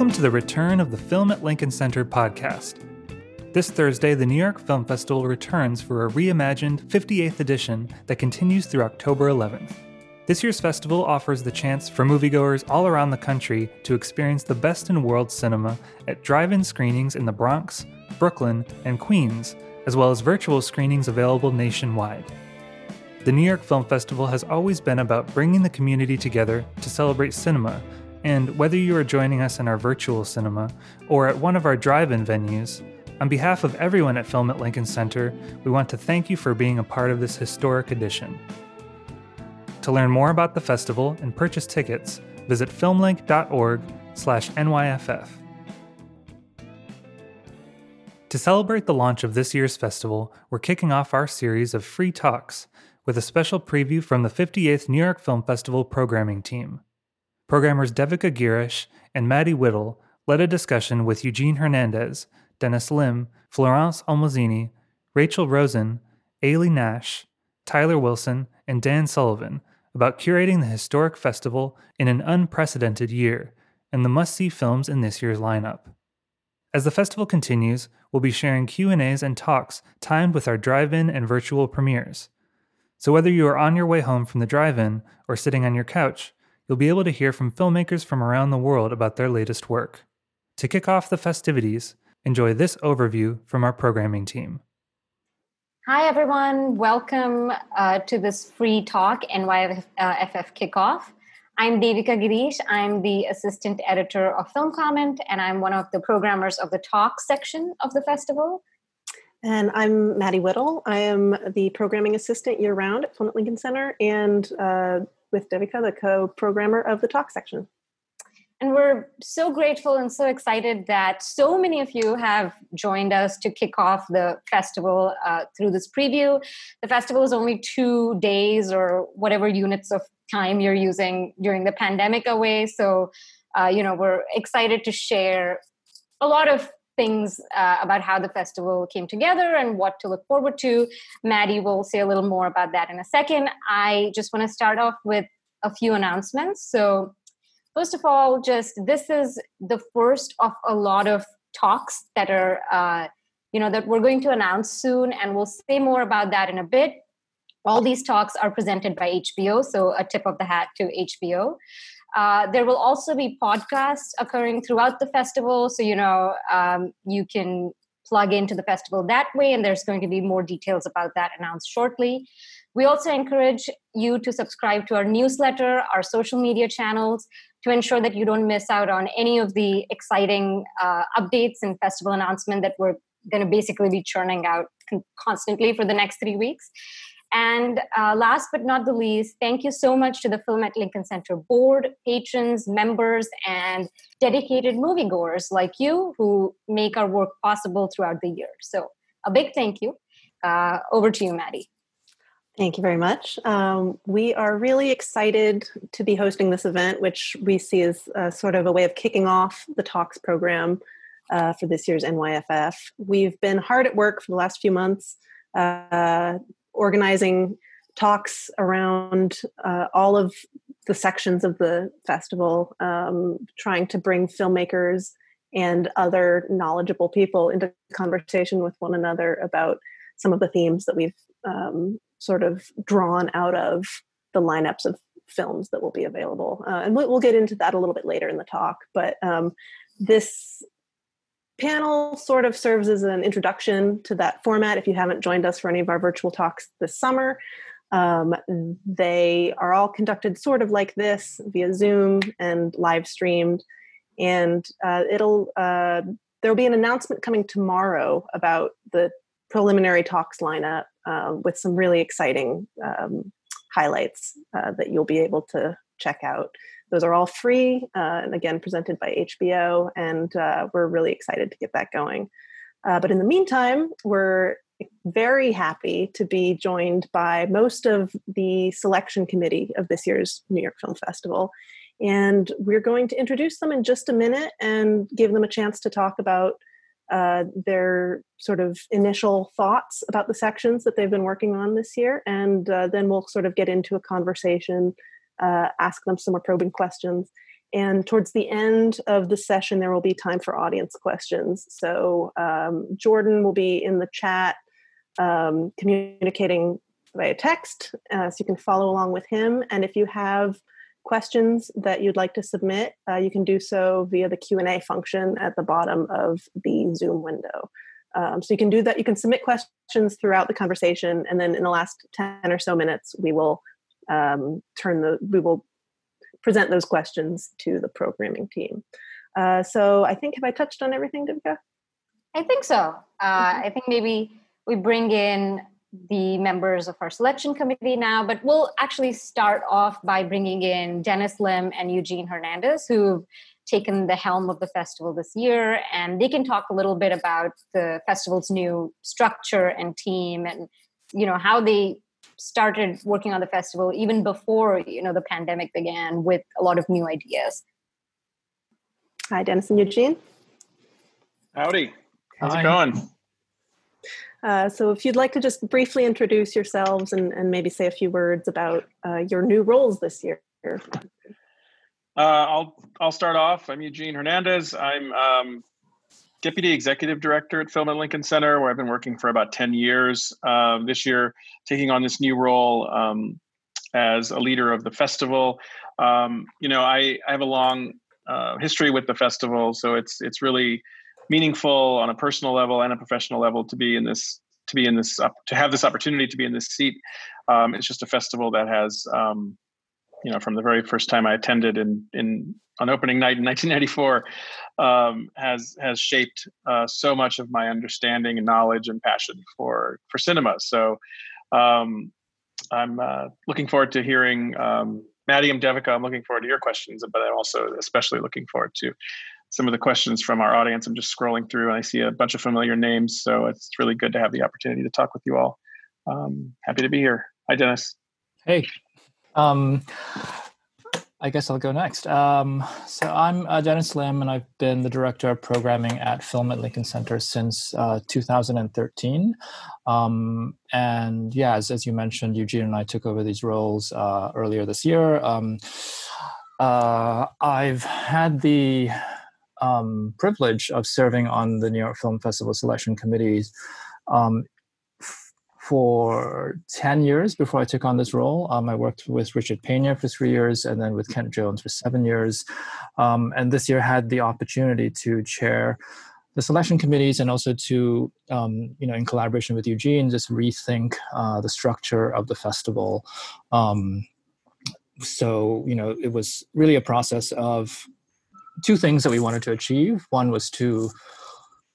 Welcome to the return of the Film at Lincoln Center podcast. This Thursday, the New York Film Festival returns for a reimagined 58th edition that continues through October 11th. This year's festival offers the chance for moviegoers all around the country to experience the best in world cinema at drive in screenings in the Bronx, Brooklyn, and Queens, as well as virtual screenings available nationwide. The New York Film Festival has always been about bringing the community together to celebrate cinema and whether you are joining us in our virtual cinema or at one of our drive in venues, on behalf of everyone at Film at Lincoln Center, we want to thank you for being a part of this historic edition. To learn more about the festival and purchase tickets, visit filmlinc.org/nyff. To celebrate the launch of this year's festival, we're kicking off our series of free talks with a special preview from the 58th New York Film Festival programming team. Programmers Devika Girish and Maddie Whittle led a discussion with Eugene Hernandez, Dennis Lim, Florence Almozini, Rachel Rosen, Aily Nash, Tyler Wilson, and Dan Sullivan about curating the historic festival in an unprecedented year and the must-see films in this year's lineup. As the festival continues, we'll be sharing Q&As and talks timed with our drive-in and virtual premieres. So whether you are on your way home from the drive-in or sitting on your couch, you'll be able to hear from filmmakers from around the world about their latest work. To kick off the festivities, enjoy this overview from our programming team. Hi, everyone. Welcome uh, to this free talk, NYFF uh, kickoff. I'm Devika Girish. I'm the assistant editor of Film Comment, and I'm one of the programmers of the talk section of the festival. And I'm Maddie Whittle. I am the programming assistant year round at Film at Lincoln Center and uh, with Devika, the co-programmer of the talk section. And we're so grateful and so excited that so many of you have joined us to kick off the festival uh, through this preview. The festival is only two days or whatever units of time you're using during the pandemic away. So, uh, you know, we're excited to share a lot of things uh, about how the festival came together and what to look forward to. Maddie will say a little more about that in a second. I just want to start off with a few announcements. So, first of all, just this is the first of a lot of talks that are, uh, you know, that we're going to announce soon, and we'll say more about that in a bit. All these talks are presented by HBO, so a tip of the hat to HBO. Uh, there will also be podcasts occurring throughout the festival. So, you know, um, you can plug into the festival that way, and there's going to be more details about that announced shortly. We also encourage you to subscribe to our newsletter, our social media channels, to ensure that you don't miss out on any of the exciting uh, updates and festival announcement that we're going to basically be churning out constantly for the next three weeks. And uh, last but not the least, thank you so much to the Film at Lincoln Center board, patrons, members, and dedicated moviegoers like you who make our work possible throughout the year. So, a big thank you. Uh, over to you, Maddie. Thank you very much. Um, we are really excited to be hosting this event, which we see as uh, sort of a way of kicking off the Talks program uh, for this year's NYFF. We've been hard at work for the last few months uh, organizing talks around uh, all of the sections of the festival, um, trying to bring filmmakers and other knowledgeable people into conversation with one another about some of the themes that we've um, sort of drawn out of the lineups of films that will be available. Uh, and we'll, get into that a little bit later in the talk. But um, this panel sort of serves as an introduction to that format if you haven't joined us for any of our virtual talks this summer. Um, they are all conducted sort of like this via Zoom and live streamed. And uh, it'll uh, there'll be an announcement coming tomorrow about the preliminary talks lineup uh, with some really exciting um, highlights uh, that you'll be able to check out. Those are all free uh, and again presented by HBO, and uh, we're really excited to get that going. Uh, but in the meantime, we're very happy to be joined by most of the selection committee of this year's New York Film Festival. And we're going to introduce them in just a minute and give them a chance to talk about uh, their sort of initial thoughts about the sections that they've been working on this year. And uh, then we'll sort of get into a conversation uh, ask them some more probing questions. and towards the end of the session, there will be time for audience questions. So um, Jordan will be in the chat um, communicating via text, uh, so you can follow along with him. And if you have questions that you'd like to submit, uh, you can do so via the Q&A function at the bottom of the Zoom window. Um, so you can do that. You can submit questions throughout the conversation, and then in the last 10 or so minutes, we will um, turn the, we will present those questions to the programming team. Uh, so I think, have I touched on everything, Devika? I think so. Uh, mm-hmm. I think maybe we bring in the members of our selection committee now, but we'll actually start off by bringing in Dennis Lim and Eugene Hernandez, who've taken the helm of the festival this year, and they can talk a little bit about the festival's new structure and team, and you know how they started working on the festival even before you know the pandemic began with a lot of new ideas. Hi, Dennis and Eugene. Howdy. How's Hi. it going? Uh, so, if you'd like to just briefly introduce yourselves and, and maybe say a few words about uh, your new roles this year. Uh, I'll I'll start off. I'm Eugene Hernandez. I'm um, deputy executive director at Film at Lincoln Center, where I've been working for about ten years. Um, this year, taking on this new role um, as a leader of the festival. Um, you know, I, I have a long uh, history with the festival, so it's it's really meaningful on a personal level and a professional level to be in this to be in this to have this opportunity to be in this seat. Um, it's just a festival that has um, you know from the very first time I attended in in on opening night in 1994 um, has has shaped uh, so much of my understanding and knowledge and passion for for cinema. So um, I'm uh, looking forward to hearing um, Maddie and Devika. I'm looking forward to your questions, but I'm also especially looking forward to some of the questions from our audience. I'm just scrolling through and I see a bunch of familiar names. So it's really good to have the opportunity to talk with you all. Um, happy to be here. Hi, Dennis. Hey. Um, I guess I'll go next. Um, so I'm uh, Dennis Lim, and I've been the director of programming at Film at Lincoln Center since uh, 2013. Um, and yeah, as, as, you mentioned, Eugene and I took over these roles uh, earlier this year. Um, uh, I've had the um, privilege of serving on the New York Film Festival selection committees um, for 10 years before I took on this role. Um, I worked with Richard Pena for three years and then with Kent Jones for seven years. Um, and this year had the opportunity to chair the selection committees and also to, um, you know, in collaboration with Eugene, just rethink uh, the structure of the festival um, so you know it was really a process of two things that we wanted to achieve. One was to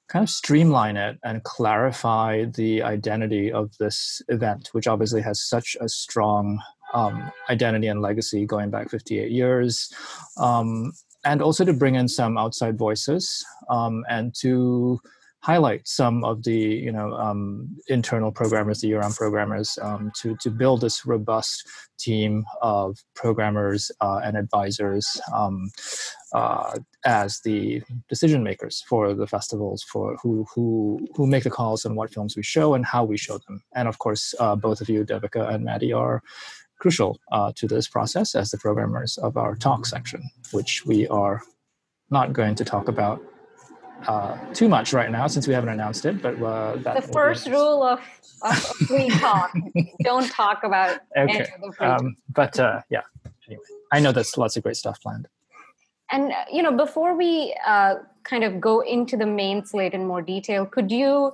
kind of streamline it and clarify the identity of this event, which obviously has such a strong um, identity and legacy going back 58 years. Um, and also to bring in some outside voices um, and to highlight some of the you know um, internal programmers, the year-round programmers, um, to to build this robust team of programmers uh, and advisors um, uh, as the decision makers for the festivals, for who who who make the calls on what films we show and how we show them. And of course, uh, both of you, Devika and Maddie, are crucial uh, to this process as the programmers of our talk section, which we are not going to talk about uh, too much right now since we haven't announced it. But uh, the first rule of, of free talk: don't talk about okay. Um, but uh, yeah, anyway, I know there's lots of great stuff planned. And uh, you know, before we uh, kind of go into the main slate in more detail, could you?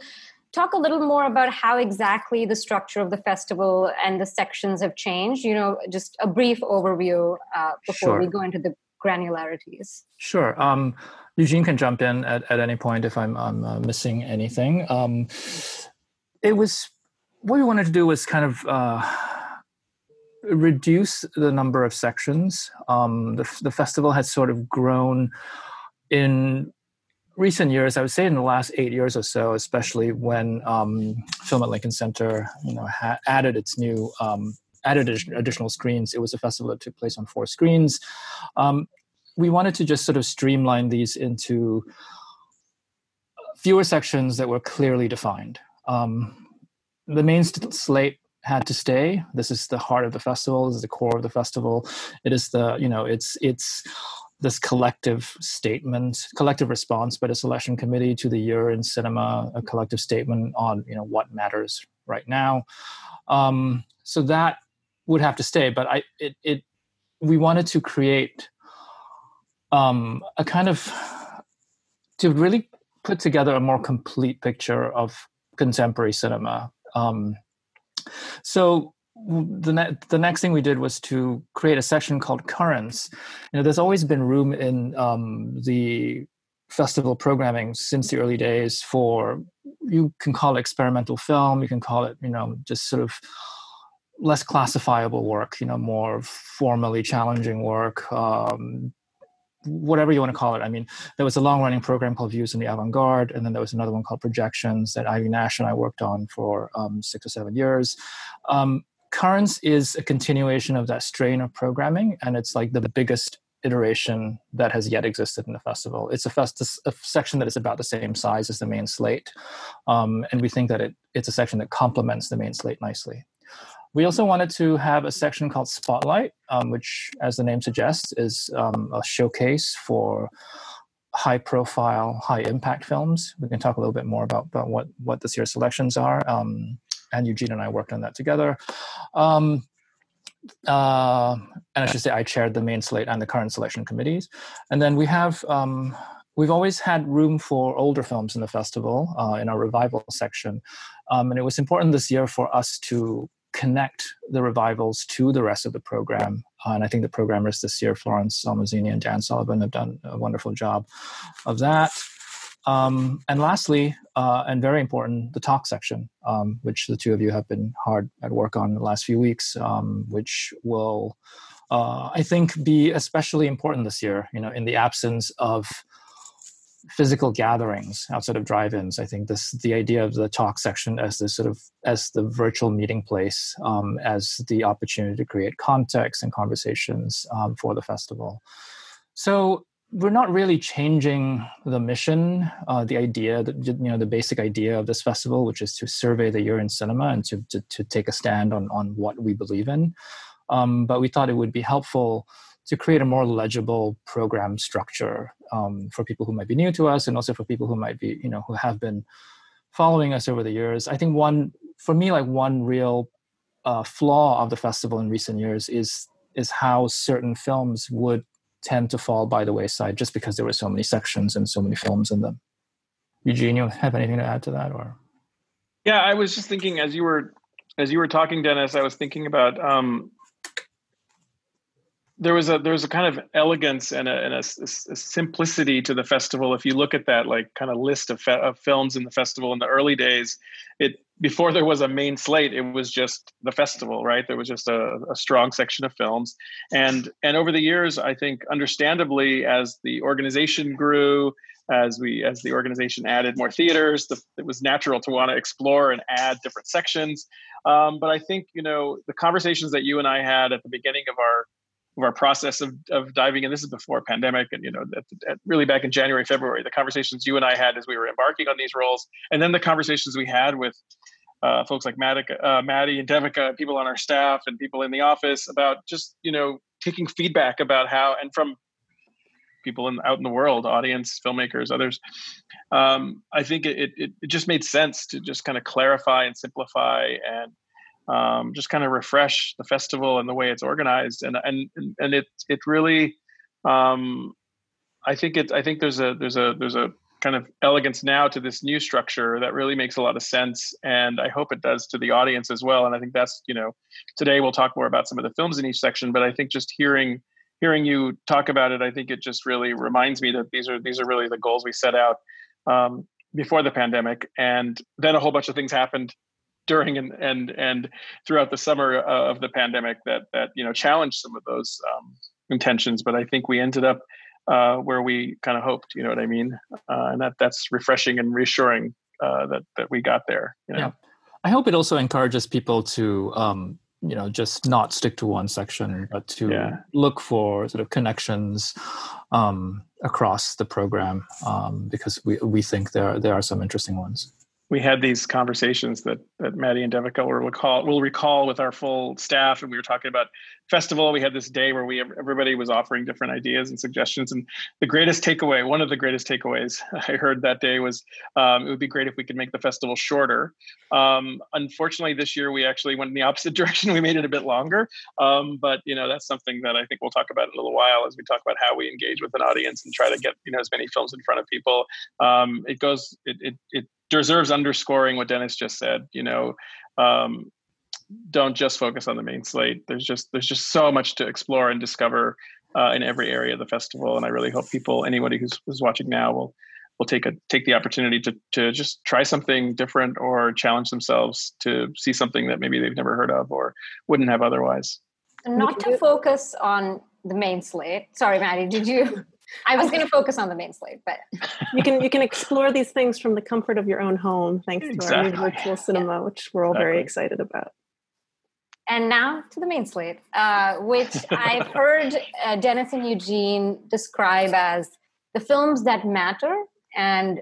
Talk a little more about how exactly the structure of the festival and the sections have changed. You know, just a brief overview uh, before sure. we go into the granularities. Sure. Um, Eugene can jump in at, at any point if I'm, I'm uh, missing anything. Um, it was what we wanted to do was kind of uh, reduce the number of sections. Um, the, the festival has sort of grown in recent years. I would say in the last eight years or so, especially when um, Film at Lincoln Center, you know, ha- added its new um, added additional screens. It was a festival that took place on four screens. Um, we wanted to just sort of streamline these into fewer sections that were clearly defined. Um, the main slate had to stay. This is the heart of the festival. This is the core of the festival. It is the you know it's it's this collective statement, collective response by the selection committee to the year in cinema, a collective statement on you know what matters right now. Um, so that would have to stay, but I it, it we wanted to create um, a kind of to really put together a more complete picture of contemporary cinema. Um, so the ne- the next thing we did was to create a section called currents. You know, there's always been room in um, the festival programming since the early days for you can call it experimental film, you can call it you know just sort of less classifiable work, you know, more formally challenging work, um, whatever you want to call it. I mean, there was a long running program called Views in the Avant Garde, and then there was another one called Projections that Aily Nash and I worked on for um, six or seven years. Um, Currents is a continuation of that strain of programming, and it's like the biggest iteration that has yet existed in the festival. It's a, fest- a section that is about the same size as the main slate, um, and we think that it, it's a section that complements the main slate nicely. We also wanted to have a section called Spotlight, um, which, as the name suggests, is um, a showcase for high profile, high impact films. We can talk a little bit more about, about what, what this year's selections are. Um, and Eugene and I worked on that together. Um, uh, and I should say I chaired the main slate and the current selection committees. And then we have um, we've always had room for older films in the festival uh, in our revival section, um, and it was important this year for us to connect the revivals to the rest of the program. Uh, and I think the programmers this year, Florence Almozini and Dan Sullivan, have done a wonderful job of that. Um, and lastly, uh, and very important, the talk section, um, which the two of you have been hard at work on the last few weeks, um, which will, uh, I think, be especially important this year. You know, in the absence of physical gatherings outside of drive-ins. I think this the idea of the talk section as the sort of as the virtual meeting place, um, as the opportunity to create context and conversations um, for the festival. So we're not really changing the mission, uh, the idea, that, you know, the basic idea of this festival, which is to survey the year in cinema and to to, to take a stand on on what we believe in. Um, but we thought it would be helpful to create a more legible program structure um, for people who might be new to us and also for people who might be you know who have been following us over the years. I think one for me like one real uh, flaw of the festival in recent years is is how certain films would tend to fall by the wayside just because there were so many sections and so many films in them. Eugene you have anything to add to that or? Yeah i was just thinking as you were as you were talking dennis i was thinking about um, there was a there was a kind of elegance and a, and a, a, simplicity to the festival. If you look at that like kind of list of, fe- of films in the festival in the early days, it before there was a main slate, it was just the festival, right? There was just a, a strong section of films, and and over the years, I think understandably, as the organization grew, as we as the organization added more theaters, the, it was natural to want to explore and add different sections. Um, but I think you know the conversations that you and I had at the beginning of our of our process of, of diving in. This is before pandemic, and you know, at, at really back in January, February, the conversations you and I had as we were embarking on these roles, and then the conversations we had with uh, folks like Maddie, uh, Maddie and Devika, people on our staff, and people in the office about just you know taking feedback about how and from people in out in the world, audience, filmmakers, others. Um, I think it, it it just made sense to just kind of clarify and simplify and um, just kind of refresh the festival and the way it's organized. And and and it it really um, I think it I think there's a there's a there's a kind of elegance now to this new structure that really makes a lot of sense. And I hope it does to the audience as well. And I think that's you know today we'll talk more about some of the films in each section. But I think just hearing hearing you talk about it I think it just really reminds me that these are these are really the goals we set out um, before the pandemic. And then a whole bunch of things happened during and and and throughout the summer uh, of the pandemic that that you know challenged some of those um, intentions. But I think we ended up uh, where we kind of hoped. You know what I mean? Uh, and that that's refreshing and reassuring uh, that that we got there. You know? Yeah, I hope it also encourages people to. Um, you know, just not stick to one section, but to yeah. look for sort of connections um, across the program, um, because we we think there there are some interesting ones we had these conversations that that Maddie and Devika will recall will recall with our full staff, and we were talking about festival. We had this day where we everybody was offering different ideas and suggestions, and the greatest takeaway, one of the greatest takeaways I heard that day was um, it would be great if we could make the festival shorter. Um, unfortunately, this year we actually went in the opposite direction. We made it a bit longer, um, but you know that's something that I think we'll talk about in a little while as we talk about how we engage with an audience and try to get you know as many films in front of people. Um, it goes it, it it deserves underscoring what Dennis just said. You know, um, don't just focus on the main slate. There's just there's just so much to explore and discover uh, in every area of the festival, and I really hope people, anybody who's, who's watching now, will will take a take the opportunity to to just try something different or challenge themselves to see something that maybe they've never heard of or wouldn't have otherwise. Not to focus on the main slate. Sorry, Maddie. Did you? I was going to focus on the main slate, but you can you can explore these things from the comfort of your own home, thanks exactly. to our new virtual cinema, yeah. which we're all exactly. very excited about. And now to the main slate, uh, which I've heard uh, Dennis and Eugene describe as the films that matter, and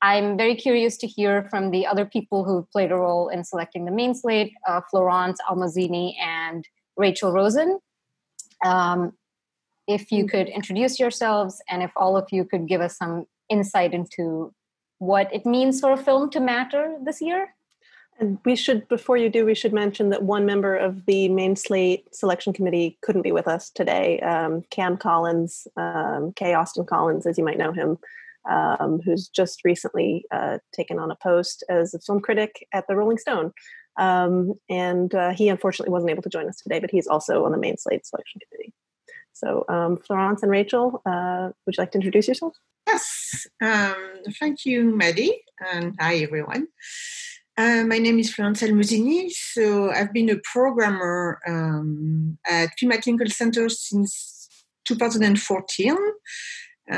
I'm very curious to hear from the other people who played a role in selecting the main slate: uh, Florence Almozini and Rachel Rosen. Um, if you mm. could introduce yourselves and if all of you could give us some insight into what it means for a film to matter this year. And we should, before you do, we should mention that one member of the main slate selection committee couldn't be with us today. Um, Cam Collins, um, K. Austin Collins, as you might know him, um, who's just recently uh, taken on a post as a film critic at the Rolling Stone. Um, and uh, he unfortunately wasn't able to join us today, but he's also on the main slate selection committee. So, um, Florence and Rachel, uh, would you like to introduce yourselves? Yes, um, thank you, Maddie, and hi everyone. Uh, my name is Florence Almozini. So I've been a programmer um, at Film at Lincoln Center since 2014. Uh,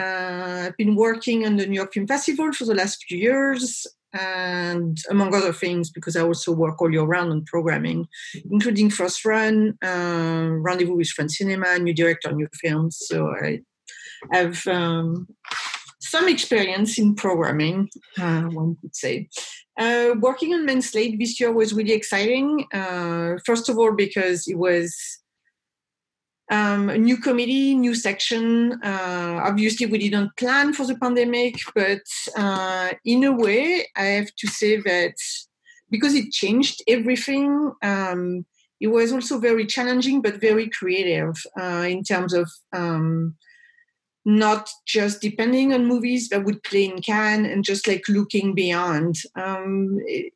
I've been working on the New York Film Festival for the last few years and among other things, because I also work all year round on programming, including First Run, uh, Rendezvous with French Cinema, New Director, New Films. So I have um, some experience in programming, uh, one could say. Uh, working on Main Slate this year was really exciting. Uh, first of all, because it was um, a new committee, new section. Uh, obviously, we didn't plan for the pandemic, but uh, in a way, I have to say that because it changed everything, um, it was also very challenging but very creative uh, in terms of um, not just depending on movies that would play in Cannes and just like looking beyond. Um, it,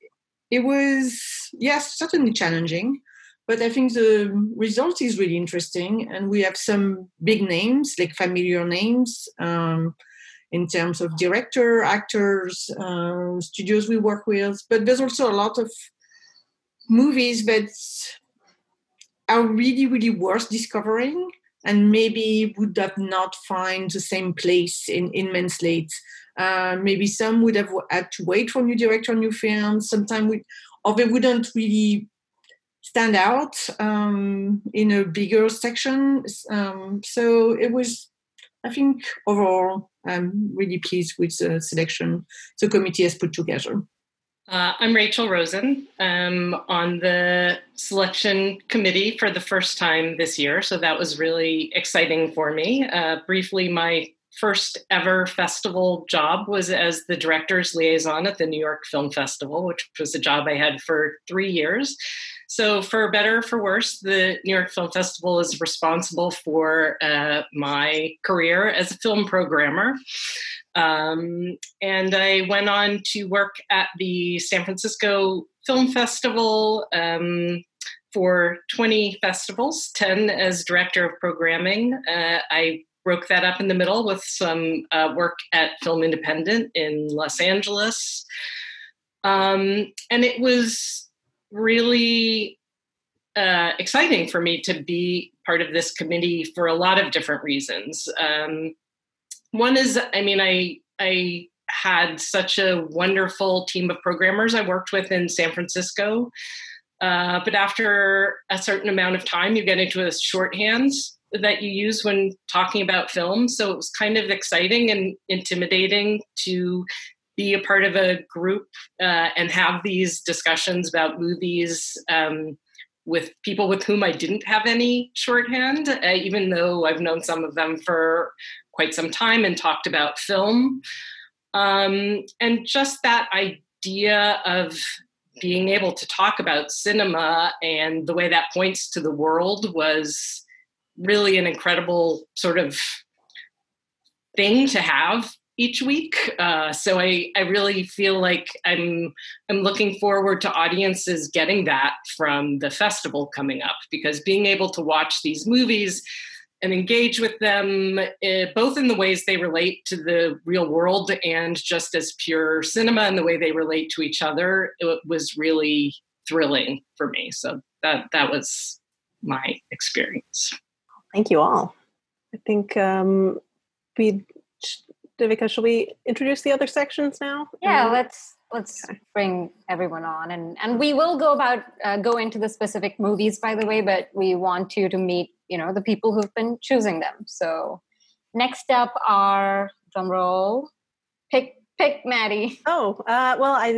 it was, yes, certainly challenging. But I think the result is really interesting, and we have some big names, like familiar names, um, in terms of director, actors, uh, studios we work with. But there's also a lot of movies that are really, really worth discovering, and maybe would have not find the same place in in main slate. Uh, maybe some would have had to wait for new director, new films. Sometimes we, or they wouldn't really stand out um, in a bigger section. Um, so it was, I think, overall, I'm really pleased with the selection the committee has put together. Uh, I'm Rachel Rosen. I'm on the selection committee for the first time this year, so that was really exciting for me. Uh, briefly, my first ever festival job was as the director's liaison at the New York Film Festival, which was a job I had for three years. So, for better or for worse, the New York Film Festival is responsible for uh, my career as a film programmer. Um, and I went on to work at the San Francisco Film Festival um, for 20 festivals, 10 as director of programming. Uh, I broke that up in the middle with some uh, work at Film Independent in Los Angeles. Um, and it was really uh, exciting for me to be part of this committee for a lot of different reasons. Um, one is, I mean, I I had such a wonderful team of programmers I worked with in San Francisco. Uh, but after a certain amount of time, you get into a shorthand that you use when talking about film. So it was kind of exciting and intimidating to be a part of a group uh, and have these discussions about movies um, with people with whom I didn't have any shorthand, uh, even though I've known some of them for quite some time and talked about film. Um, and just that idea of being able to talk about cinema and the way that points to the world was really an incredible sort of thing to have each week. Uh, so I, I really feel like I'm I'm looking forward to audiences getting that from the festival coming up because being able to watch these movies and engage with them uh, both in the ways they relate to the real world and just as pure cinema and the way they relate to each other it was really thrilling for me so that that was my experience thank you all i think um, we Devika, shall we introduce the other sections now? Yeah, um, let's let's okay. bring everyone on, and and we will go about uh, go into the specific movies, by the way, but we want you to meet you know the people who've been choosing them. So next up are drumroll, pick pick Maddie. Oh, uh, well, I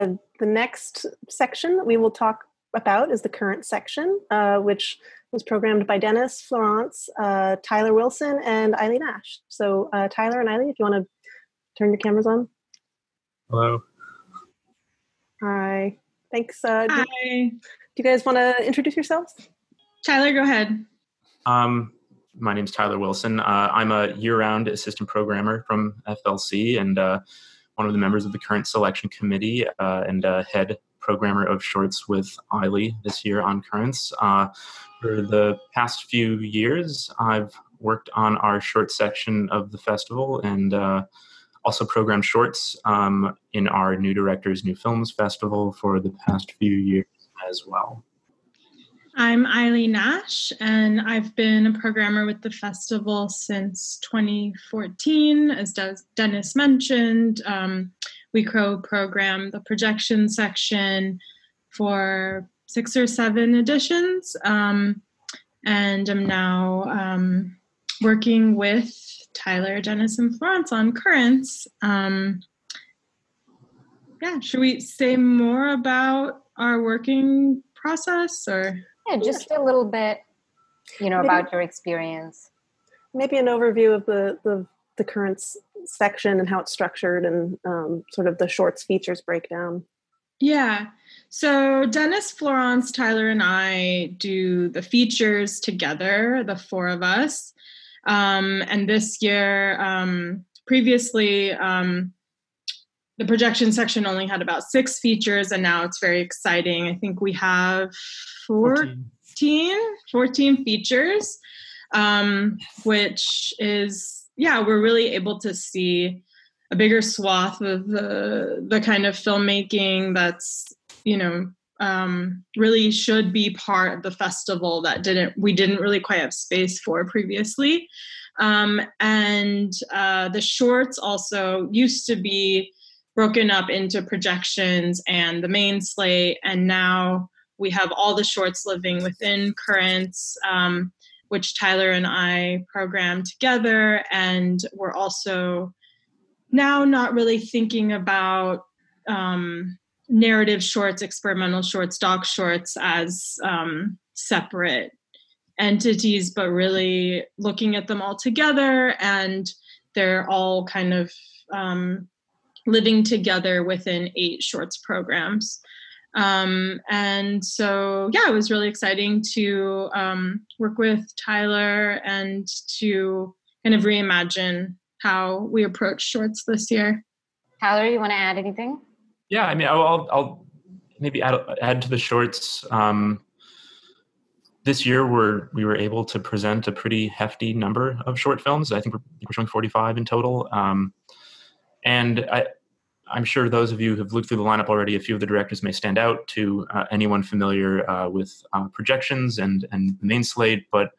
uh, the next section that we will talk about is the current section, uh, which was programmed by Dennis Florence, uh, Tyler Wilson, and Aily Nash So, uh, Tyler and Aily, if you want to turn your cameras on. Hello. Hi. Thanks. Uh, Hi. Do, do you guys want to introduce yourselves? Tyler, go ahead. Um, my name is Tyler Wilson. Uh, I'm a year-round assistant programmer from FLC and uh, one of the members of the current selection committee uh, and head programmer of shorts with Aily this year on Currents. Uh, for the past few years, I've worked on our short section of the festival and uh, also programmed shorts um, in our New Directors, New Films Festival for the past few years as well. I'm Aily Nash, and I've been a programmer with the festival since 2014. As Dennis mentioned, um, we co program the projection section for six or seven editions. Um, and I'm now um, working with Tyler, Dennis, and Florence on Currents. Um, yeah, should we say more about our working process or? Yeah, just a little bit, you know, maybe, about your experience. Maybe an overview of the, the, the Currents section and how it's structured and um, sort of the shorts features breakdown. Yeah. So Dennis, Florence, Tyler, and I do the features together, the four of us. Um, and this year, um, previously, um, the projection section only had about six features, and now it's very exciting. I think we have 14, 14, 14 features, um, which is, yeah, we're really able to see a bigger swath of the the kind of filmmaking that's you know um, really should be part of the festival that didn't we didn't really quite have space for previously um, and uh, the shorts also used to be broken up into projections and the main slate. And now we have all the shorts living within currents um, which tyler and i programmed together. And we're also now not really thinking about um, narrative shorts, experimental shorts, doc shorts as um, separate entities, but really looking at them all together. And they're all kind of um, living together within eight shorts programs. Um, and so, yeah, it was really exciting to um, work with Tyler and to kind of reimagine how we approach shorts this year. Tyler, you want to add anything? Yeah, I mean, I'll, I'll maybe add, add to the shorts. Um, this year, we're we were able to present a pretty hefty number of short films. I think we're, we're showing 45 in total. Um, and I, I'm sure those of you who have looked through the lineup already, a few of the directors may stand out to uh, anyone familiar uh, with uh, projections and and the main slate. But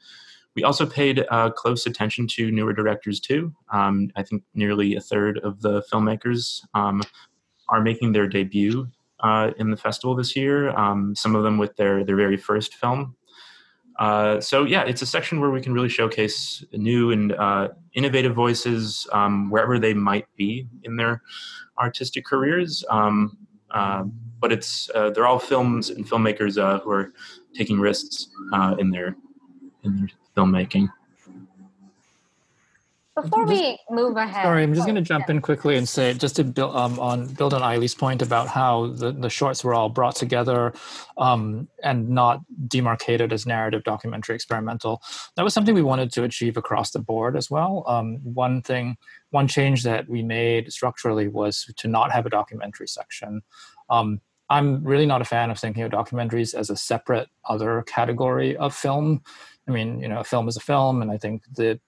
we also paid uh, close attention to newer directors too. Um, I think nearly a third of the filmmakers um, are making their debut uh, in the festival this year. Um, some of them with their their very first film. Uh, so yeah, it's a section where we can really showcase new and uh, innovative voices um, wherever they might be in their artistic careers. Um, uh, but it's uh, they're all films and filmmakers uh, who are taking risks in their in their filmmaking. Before we move ahead, sorry, I'm just going to jump in quickly and say just to build um, on build on Aily's point about how the, the shorts were all brought together um, and not demarcated as narrative, documentary, experimental. That was something we wanted to achieve across the board as well. Um, one thing, one change that we made structurally was to not have a documentary section. Um, I'm really not a fan of thinking of documentaries as a separate other category of film. I mean, you know, a film is a film, and I think the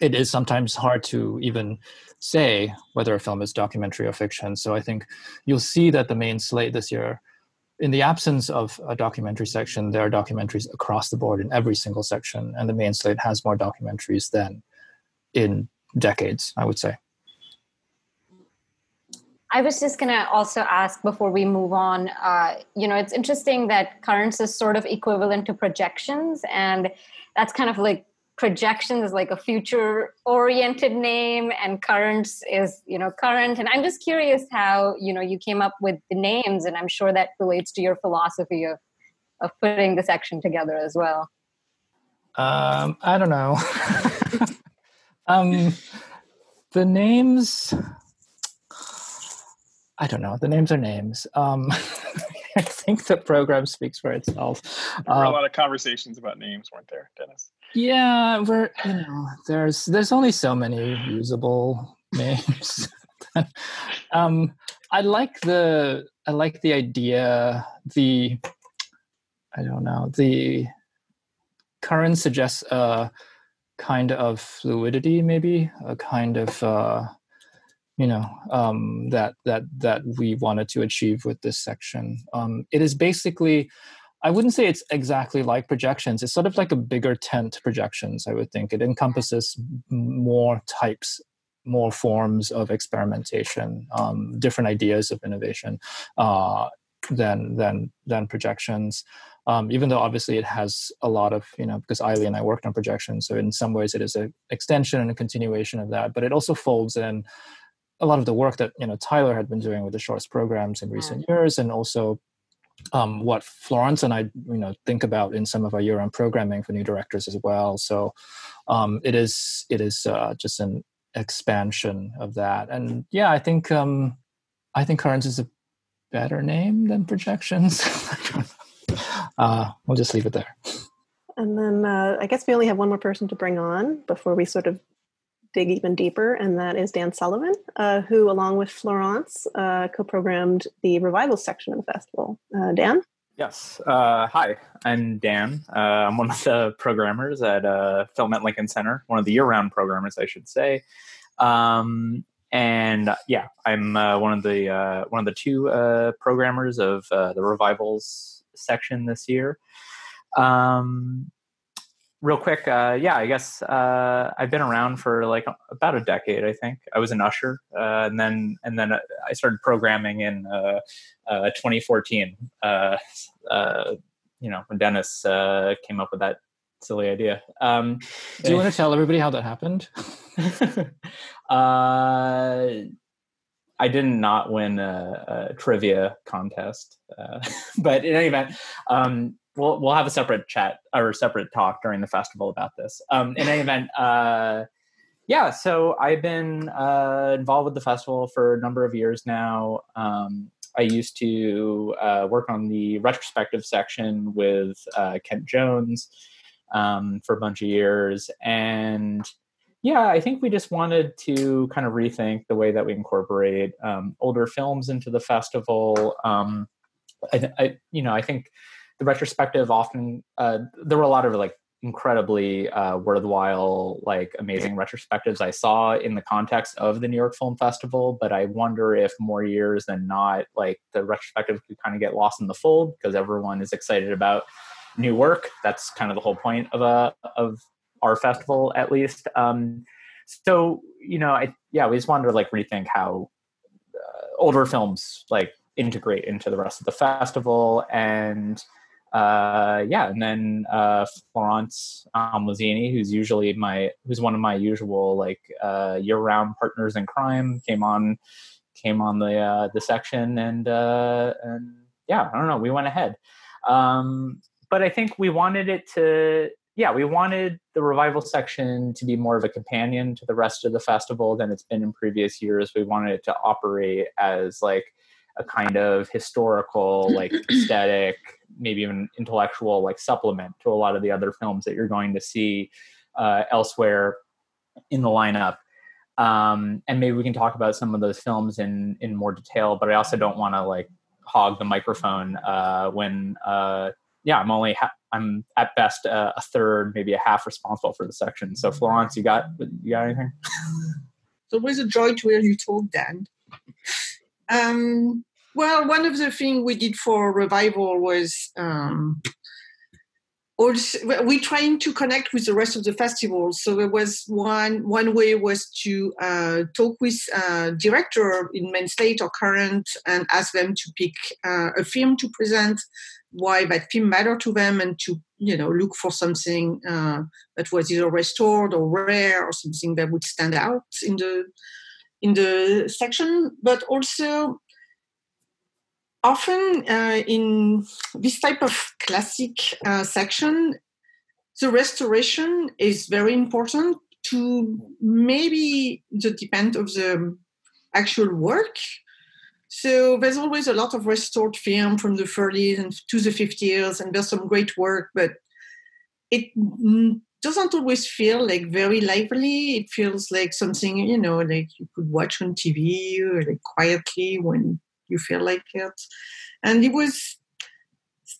it is sometimes hard to even say whether a film is documentary or fiction. So I think you'll see that the main slate this year, in the absence of a documentary section, there are documentaries across the board in every single section, and the main slate has more documentaries than in decades, I would say. I was just going to also ask before we move on. Uh, you know, it's interesting that currents is sort of equivalent to projections, and that's kind of like projections is like a future oriented name and currents is you know current. And i'm just curious how you know you came up with the names and i'm sure that relates to your philosophy of of putting the section together as well. Um i don't know. Um the names i don't know. The names are names. Um I think the program speaks for itself. There were a um, lot of conversations about names, weren't there, Dennis? Yeah, we're you know there's there's only so many usable names. um, I like the I like the idea. The I don't know the current suggests a kind of fluidity, maybe a kind of uh, you know um, that that that we wanted to achieve with this section. Um, it is basically I wouldn't say it's exactly like projections. It's sort of like a bigger tent projections, I would think. It encompasses more types, more forms of experimentation, um, different ideas of innovation uh, than, than, than projections. Um, even though obviously it has a lot of, you know, because Aily and I worked on projections. So in some ways it is an extension and a continuation of that, but it also folds in a lot of the work that, you know, Tyler had been doing with the shorts programs in recent years and also um, what Florence and I, you know, think about in some of our year-end programming for new directors as well. So um, it is it is uh, just an expansion of that. And yeah, I think um, I think Currents is a better name than Projections. uh, we'll just leave it there. And then uh, I guess we only have one more person to bring on before we sort of dig even deeper, and that is Dan Sullivan, uh, who, along with Florence, uh, co programmed the revival section of the festival. Uh, Dan? Yes. Uh, hi, I'm Dan. Uh, I'm one of the programmers at uh, Film at Lincoln Center, one of the year round programmers, I should say. Um, and yeah, I'm one of the one of the two programmers of the revivals section this year. Um, real quick, uh, yeah, I guess uh, I've been around for like about a decade. I think I was an usher, uh, and then and then uh, I started programming in uh, uh, 2014. you know, when Dennis came up with that silly idea. Um, Do you want to tell everybody how that happened? I did not win a, a trivia contest, but in any event, um, we'll we'll have a separate chat or a separate talk during the festival about this. Um, in any event, uh, yeah. So I've been uh, involved with the festival for a number of years now. Um, I used to uh, work on the retrospective section with uh, Kent Jones um, for a bunch of years, and yeah, I think we just wanted to kind of rethink the way that we incorporate um, older films into the festival. Um, I, I, you know, I think the retrospective often uh, there were a lot of like incredibly uh, worthwhile like amazing retrospectives i saw in the context of the new york film festival but i wonder if more years than not like the retrospective could kind of get lost in the fold because everyone is excited about new work. That's kind of the whole point of a of our festival at least. Um so you know i yeah we just wanted to like rethink how uh, older films like integrate into the rest of the festival and uh, yeah, and then uh, Florence Almozini, who's usually my who's one of my usual like uh, year-round partners in crime, came on came on the uh, the section, and uh, and yeah, I don't know, we went ahead. Um, but I think we wanted it to yeah, we wanted the revival section to be more of a companion to the rest of the festival than it's been in previous years. We wanted it to operate as like a kind of historical, like aesthetic, maybe even intellectual, like supplement to a lot of the other films that you're going to see uh, elsewhere in the lineup. Um, and maybe we can talk about some of those films in in more detail. But I also don't want to like hog the microphone uh, when uh, yeah, I'm only ha- I'm at best uh, a third, maybe a half responsible for the section. So Florence, you got you got anything? It's always a joy to hear you talk, Dan. Um, well, one of the things we did for revival was um, also we trying to connect with the rest of the festival. So there was one one way was to uh, talk with uh, director in main slate or current and ask them to pick uh, a film to present why that film mattered to them and to you know look for something uh, that was either restored or rare or something that would stand out in the in the section but also often uh, in this type of classic uh, section the restoration is very important to maybe the depend of the actual work. So there's always a lot of restored film from the 30s and to the 50s, and there's some great work, but it doesn't always feel like very lively. It feels like something, you know, like you could watch on TV or like quietly when you feel like it. And it was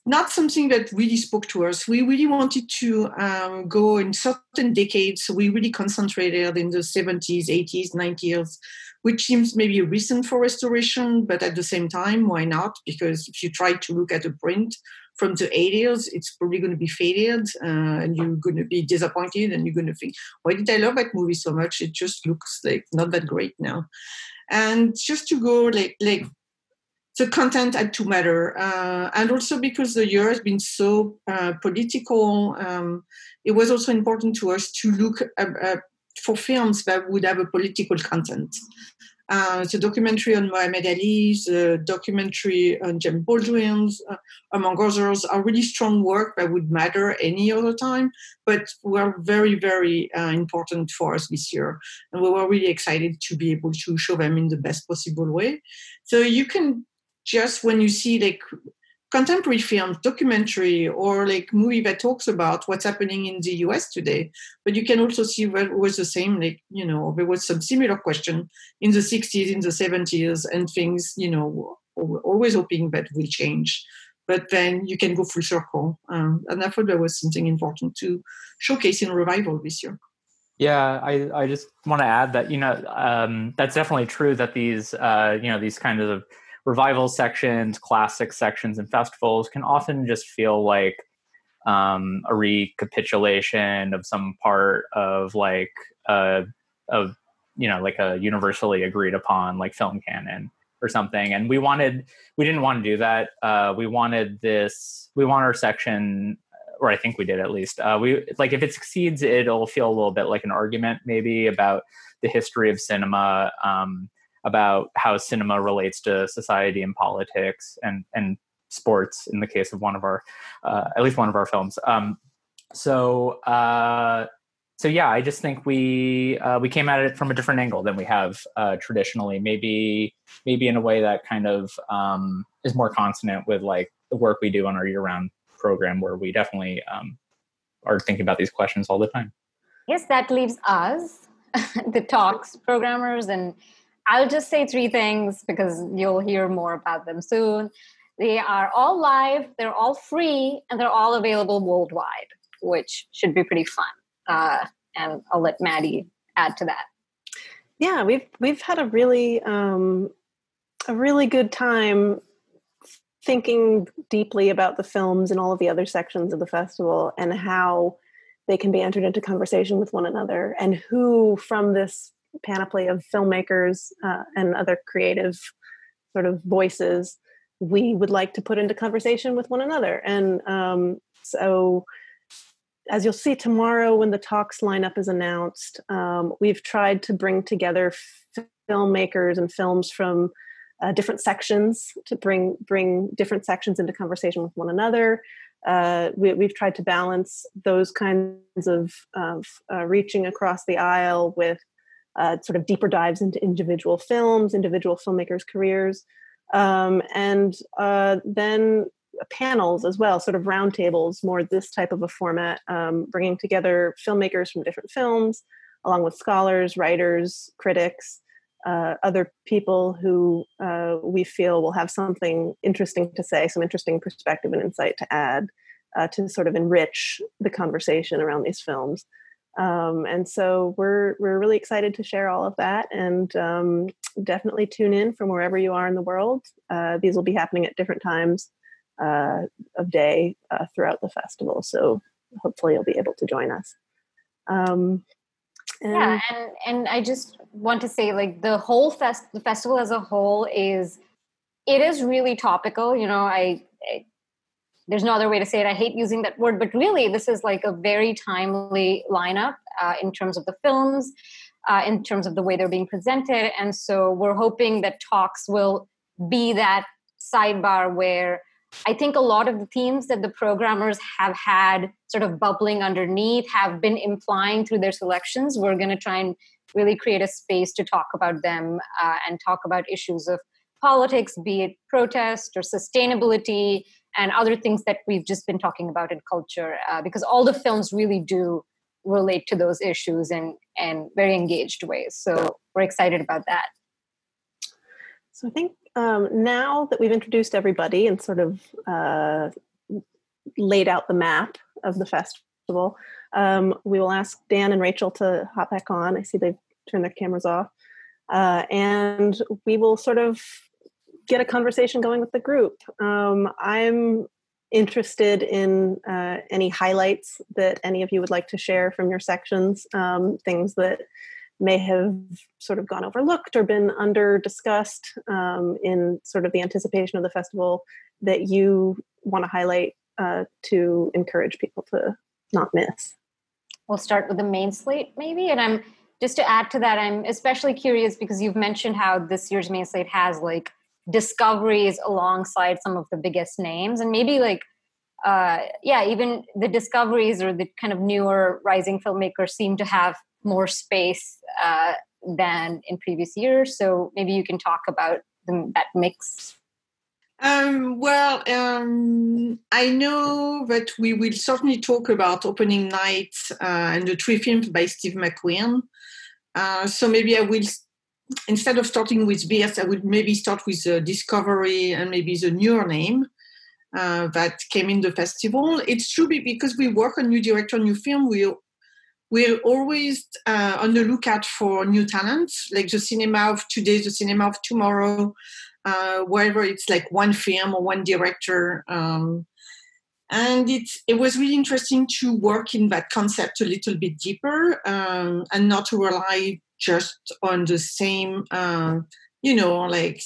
not something that really spoke to us. We really wanted to um, go in certain decades. So we really concentrated in the 70s, 80s, 90s, which seems maybe recent for restoration, but at the same time, why not? Because if you try to look at a print from the 80s, it's probably going to be faded uh, and you're going to be disappointed and you're going to think, why did I love that movie so much? It just looks like not that great now. And just to go like, like the content had to matter. Uh, and also because the year has been so uh, political, um, it was also important to us to look at, at, for films that would have a political content. Uh, the documentary on Muhammad Ali, the documentary on James Baldwin, uh, among others, are really strong work that would matter any other time, but were very, very uh, important for us this year. And we were really excited to be able to show them in the best possible way. So you can just when you see like contemporary film, documentary, or like movie that talks about what's happening in the US today. But you can also see what was the same, like, you know, there was some similar question in the 60s, in the 70s, and things, you know, always hoping that will change. But then you can go full circle. Um, and I thought there was something important to showcase in Revival this year. Yeah, I, I just want to add that, you know, um, that's definitely true that these, uh, you know, these kind of revival sections, classic sections, and festivals can often just feel like um, a recapitulation of some part of like a of you know like a universally agreed upon like film canon or something. And we wanted we didn't want to do that. Uh, we wanted this we want our section or i think we did at least uh, we like if it succeeds it'll feel a little bit like an argument maybe about the history of cinema um, about how cinema relates to society and politics and and sports in the case of one of our uh, at least one of our films. Um, so uh, so yeah i just think we uh, we came at it from a different angle than we have uh, traditionally maybe maybe in a way that kind of um, is more consonant with like the work we do on our year-round program where we definitely um, are thinking about these questions all the time. Yes that leaves us the talks programmers and I'll just say three things because you'll hear more about them soon. They are all live, they're all free, and they're all available worldwide, which should be pretty fun. Uh, and I'll let Maddie add to that. Yeah, we've we've had a really um, a really good time thinking deeply about the films and all of the other sections of the festival and how they can be entered into conversation with one another and who from this panoply of filmmakers uh, and other creative sort of voices we would like to put into conversation with one another. And um, so, as you'll see tomorrow when the talks lineup is announced, um, we've tried to bring together filmmakers and films from uh, different sections to bring bring different sections into conversation with one another. Uh, we, have tried to balance those kinds of, of uh, reaching across the aisle with uh, sort of deeper dives into individual films, individual filmmakers' careers, um, and uh, then panels as well, sort of roundtables, more this type of a format, um, bringing together filmmakers from different films, along with scholars, writers, critics, uh, other people who uh, we feel will have something interesting to say, some interesting perspective and insight to add uh, to sort of enrich the conversation around these films. Um, and so we're we're really excited to share all of that, and um, definitely tune in from wherever you are in the world. Uh, these will be happening at different times uh, of day uh, throughout the festival, so hopefully you'll be able to join us. Um, and yeah, and and I just want to say, like the whole fest, the festival as a whole is, it is really topical. You know, I, I there's no other way to say it. I hate using that word, but really, this is like a very timely lineup uh, in terms of the films, uh, in terms of the way they're being presented. And so we're hoping that talks will be that sidebar where I think a lot of the themes that the programmers have had sort of bubbling underneath have been implying through their selections. We're going to try and really create a space to talk about them uh, and talk about issues of politics, be it protest or sustainability, and other things that we've just been talking about in culture uh, because all the films really do relate to those issues in in very engaged ways. So we're excited about that. So i think um, now that we've introduced everybody and sort of uh, laid out the map of the festival um, we will ask dan and rachel to hop back on. I see they've turned their cameras off. Uh, and we will sort of get a conversation going with the group. Um, I'm interested in uh, any highlights that any of you would like to share from your sections, um, things that may have sort of gone overlooked or been under discussed um, in sort of the anticipation of the festival that you want to highlight uh, to encourage people to not miss. We'll start with the main slate, maybe. And I'm just to add to that, I'm especially curious because you've mentioned how this year's main slate has like discoveries alongside some of the biggest names. And maybe like uh, yeah even the discoveries or the kind of newer rising filmmakers seem to have more space uh, than in previous years. So maybe you can talk about the, that mix. Um, well, um, I know that we will certainly talk about opening night uh, and the three films by Steve McQueen. Uh, so maybe I will instead of starting with BS, I would maybe start with uh, Discovery and maybe the newer name uh, that came in the festival. It's true because we work on new director, new film. We we're always uh, on the lookout for new talents, like the cinema of today, the cinema of tomorrow, uh, wherever it's like one film or one director. Um, and it it was really interesting to work in that concept a little bit deeper um, and not to rely just on the same, uh, you know, like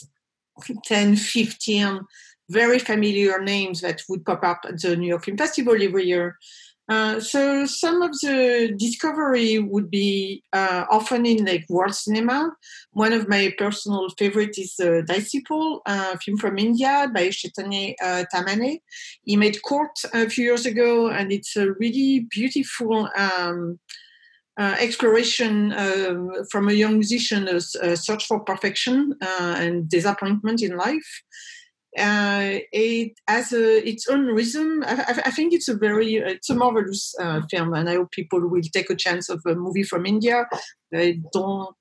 10, 15 very familiar names that would pop up at the New York Film Festival every year. Uh, so some of the discovery would be uh, often in like world cinema. One of my personal favorites is uh, Disciple, a film from India by Chaitanya uh, Tamhane. He made Court a few years ago, and it's a really beautiful um, exploration uh, from a young musician, a, a search for perfection uh, and disappointment in life. Uh, it has a, its own rhythm. I, I, think it's a very, it's a marvelous uh, film, and I hope people will take a chance of a movie from India. I don't.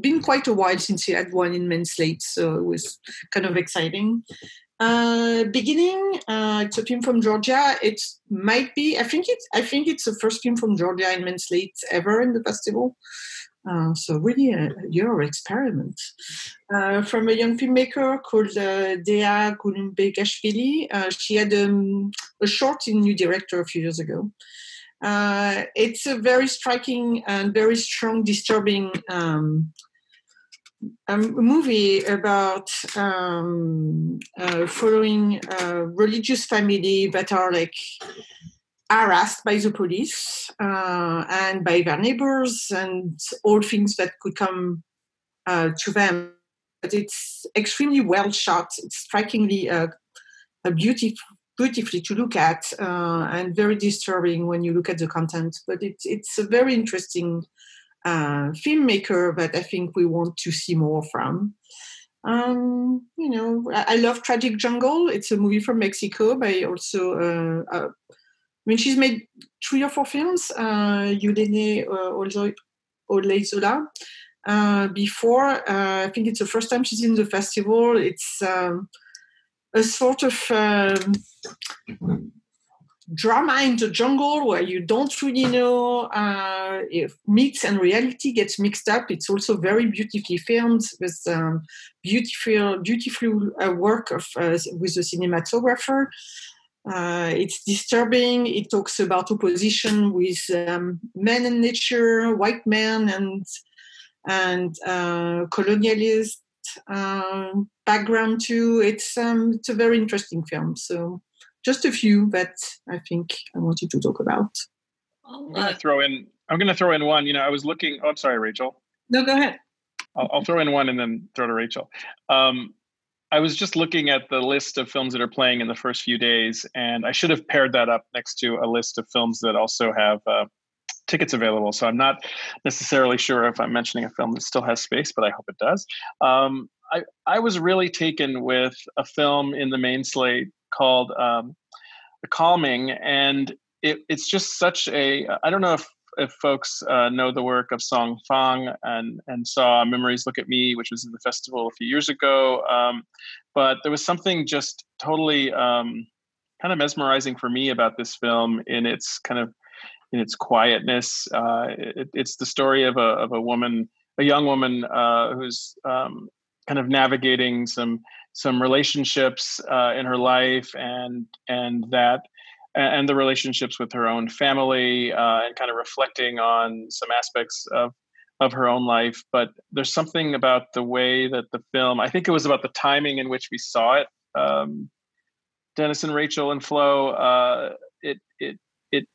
Been quite a while since he had one in main slate, so it was kind of exciting. Uh, beginning, uh, it's a film from Georgia. It might be. I think it's. I think it's the first film from Georgia in main slate ever in the festival. Uh, so really a, your experiment. Uh, from a young filmmaker called uh, Dea Kulumbegashvili. Uh, she had um, a short in New Director a few years ago. Uh, it's a very striking and very strong, disturbing um, a movie about um, uh, following a religious family that are like harassed by the police uh, and by their neighbors and all things that could come uh, to them. But it's extremely well shot. It's strikingly uh, beautiful, beautifully to look at uh, and very disturbing when you look at the content. But it's it's a very interesting uh, filmmaker that I think we want to see more from. Um, you know, I, I, love Tragic Jungle. It's a movie from Mexico by also. Uh, uh, I mean, she's made three or four films. Uh, Yulene uh, Olaizola. Uh, before, uh, I think it's the first time she's in the festival. It's um, a sort of um, drama in the jungle where you don't really know uh, if myths and reality gets mixed up. It's also very beautifully filmed with um, beautiful, beautiful uh, work of uh, with the cinematographer. Uh, it's disturbing. It talks about opposition with um, men and nature, white men and and uh, colonialist uh, background too. It's um, it's a very interesting film. So just a few that I think I wanted to talk about. I'm going to throw in. I'm going to throw in one. You know, I was looking. Oh, I'm sorry, Rachel. No, go ahead. I'll, I'll throw in one and then throw to Rachel. Um, I was just looking at the list of films that are playing in the first few days, and I should have paired that up next to a list of films that also have uh, tickets available. So I'm not necessarily sure if I'm mentioning a film that still has space, but I hope it does. Um, I, I was really taken with a film in the main slate called um, The Calming, and it, it's just such a I don't know if if folks uh, know the work of Song Fang and and saw Memories Look at Me, which was in the festival a few years ago, um, but there was something just totally um, kind of mesmerizing for me about this film in its kind of in its quietness. Uh, it, it's the story of a of a woman, a young woman uh, who's um, kind of navigating some some relationships uh, in her life and and that and the relationships with her own family uh, and kind of reflecting on some aspects of of her own life. But there's something about the way that the film i think it was about the timing in which we saw it um, dennis and rachel and flo uh, it it it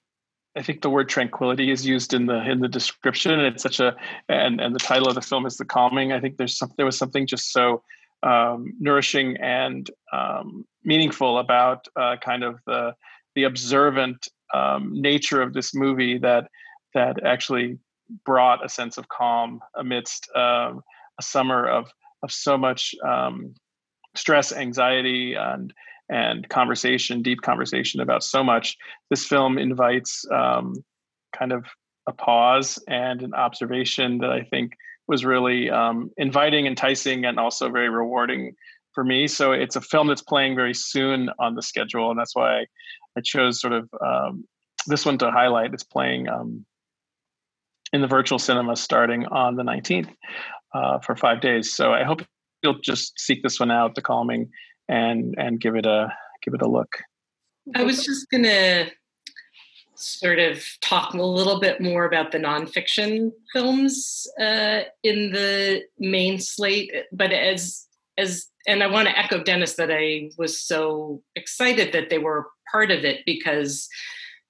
i think the word tranquility is used in the in the description. And it's such a and and the title of the film is the calming. I think there's some there was something just so um, nourishing and um, meaningful about uh, kind of the the observant um, nature of this movie that that actually brought a sense of calm amidst um, a summer of of so much um, stress, anxiety, and and conversation, deep conversation about so much. This film invites um, kind of a pause and an observation that I think was really um, inviting, enticing, and also very rewarding for me. So it's a film that's playing very soon on the schedule, and that's why I chose sort of um, this one to highlight. It's playing um, in the virtual cinema starting on the 19th uh, for five days. So I hope you'll just seek this one out, The Calming, and and give it a give it a look. I was just gonna sort of talk a little bit more about the nonfiction films uh, in the main slate. But as as and I want to echo Dennis that I was so excited that they were part of it because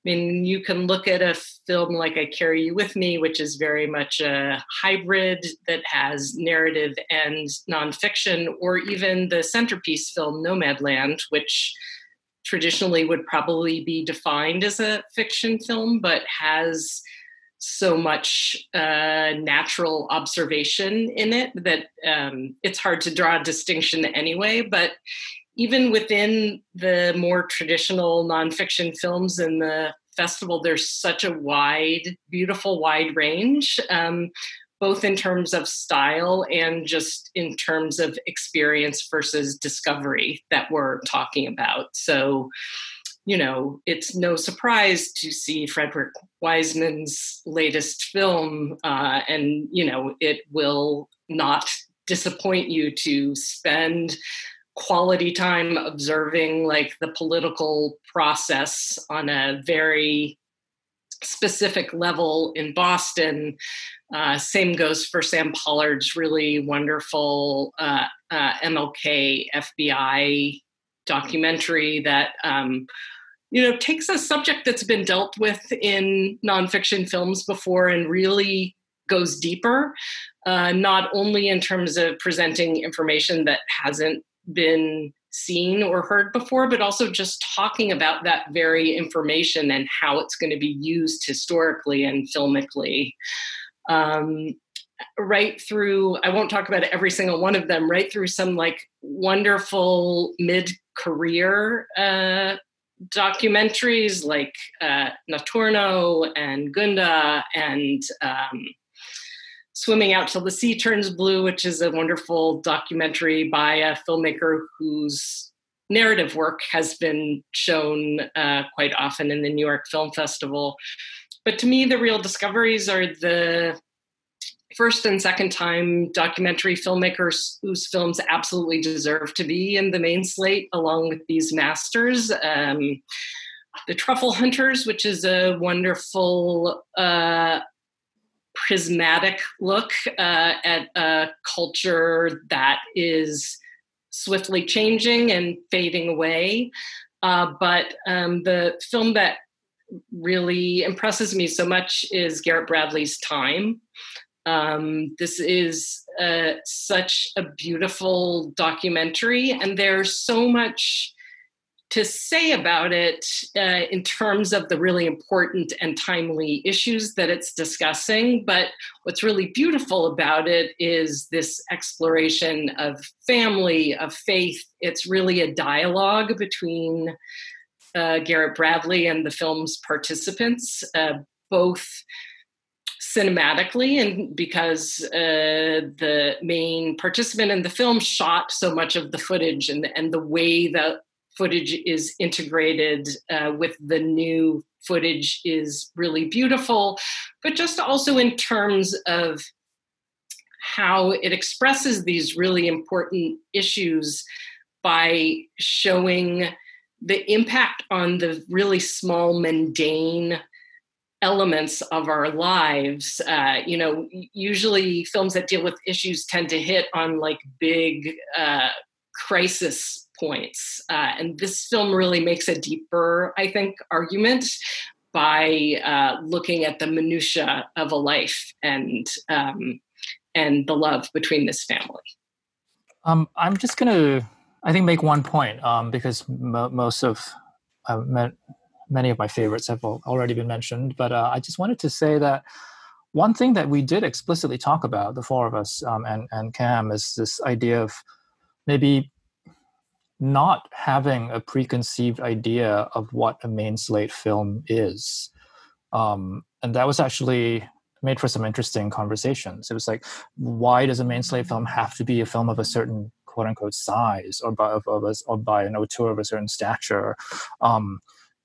I mean, you can look at a film like I Carry You With Me, which is very much a hybrid that has narrative and nonfiction, or even the centerpiece film Nomadland, which traditionally would probably be defined as a fiction film, but has so much uh, natural observation in it that um, it's hard to draw a distinction anyway. But even within the more traditional nonfiction films in the festival, there's such a wide, beautiful, wide range. Um, both in terms of style and just in terms of experience versus discovery that we're talking about. So, you know, it's no surprise to see Frederick Wiseman's latest film, uh, and, you know, it will not disappoint you to spend quality time observing like the political process on a very specific level in Boston. Uh, same goes for Sam Pollard's really wonderful uh, uh, MLK FBI documentary that um, you know takes a subject that's been dealt with in nonfiction films before and really goes deeper, uh, not only in terms of presenting information that hasn't been seen or heard before, but also just talking about that very information and how it's going to be used historically and filmically. Um, right through, I won't talk about every single one of them, right through some like wonderful mid career uh, documentaries like uh, Notturno and Gunda and um, Swimming Out Till the Sea Turns Blue, which is a wonderful documentary by a filmmaker whose narrative work has been shown uh, quite often in the New York Film Festival. But to me, the real discoveries are the first and second time documentary filmmakers whose films absolutely deserve to be in the main slate along with these masters. Um, the Truffle Hunters, which is a wonderful uh, prismatic look uh, at a culture that is swiftly changing and fading away. Uh, but um, the film that really impresses me so much is Garrett Bradley's Time. Um, this is uh, such a beautiful documentary, and there's so much to say about it uh, in terms of the really important and timely issues that it's discussing. But what's really beautiful about it is this exploration of family, of faith. It's really a dialogue between uh, Garrett Bradley and the film's participants, uh, both cinematically and because uh, the main participant in the film shot so much of the footage and, and the way that footage is integrated uh, with the new footage is really beautiful, but just also in terms of how it expresses these really important issues by showing the impact on the really small, mundane elements of our lives. Uh, you know, usually films that deal with issues tend to hit on like big uh, crisis points. Uh, and this film really makes a deeper, I think, argument by uh, looking at the minutia of a life and um, and the love between this family. Um, I'm just going to, I think, make one point um, because mo- most of uh, many of my favorites have already been mentioned, but uh, I just wanted to say that one thing that we did explicitly talk about, the four of us um, and and Cam, is this idea of maybe not having a preconceived idea of what a main slate film is. Um, and that was actually made for some interesting conversations. It was like, why does a main slate film have to be a film of a certain quote unquote size or by, of, of a, or by an auteur of a certain stature? Um,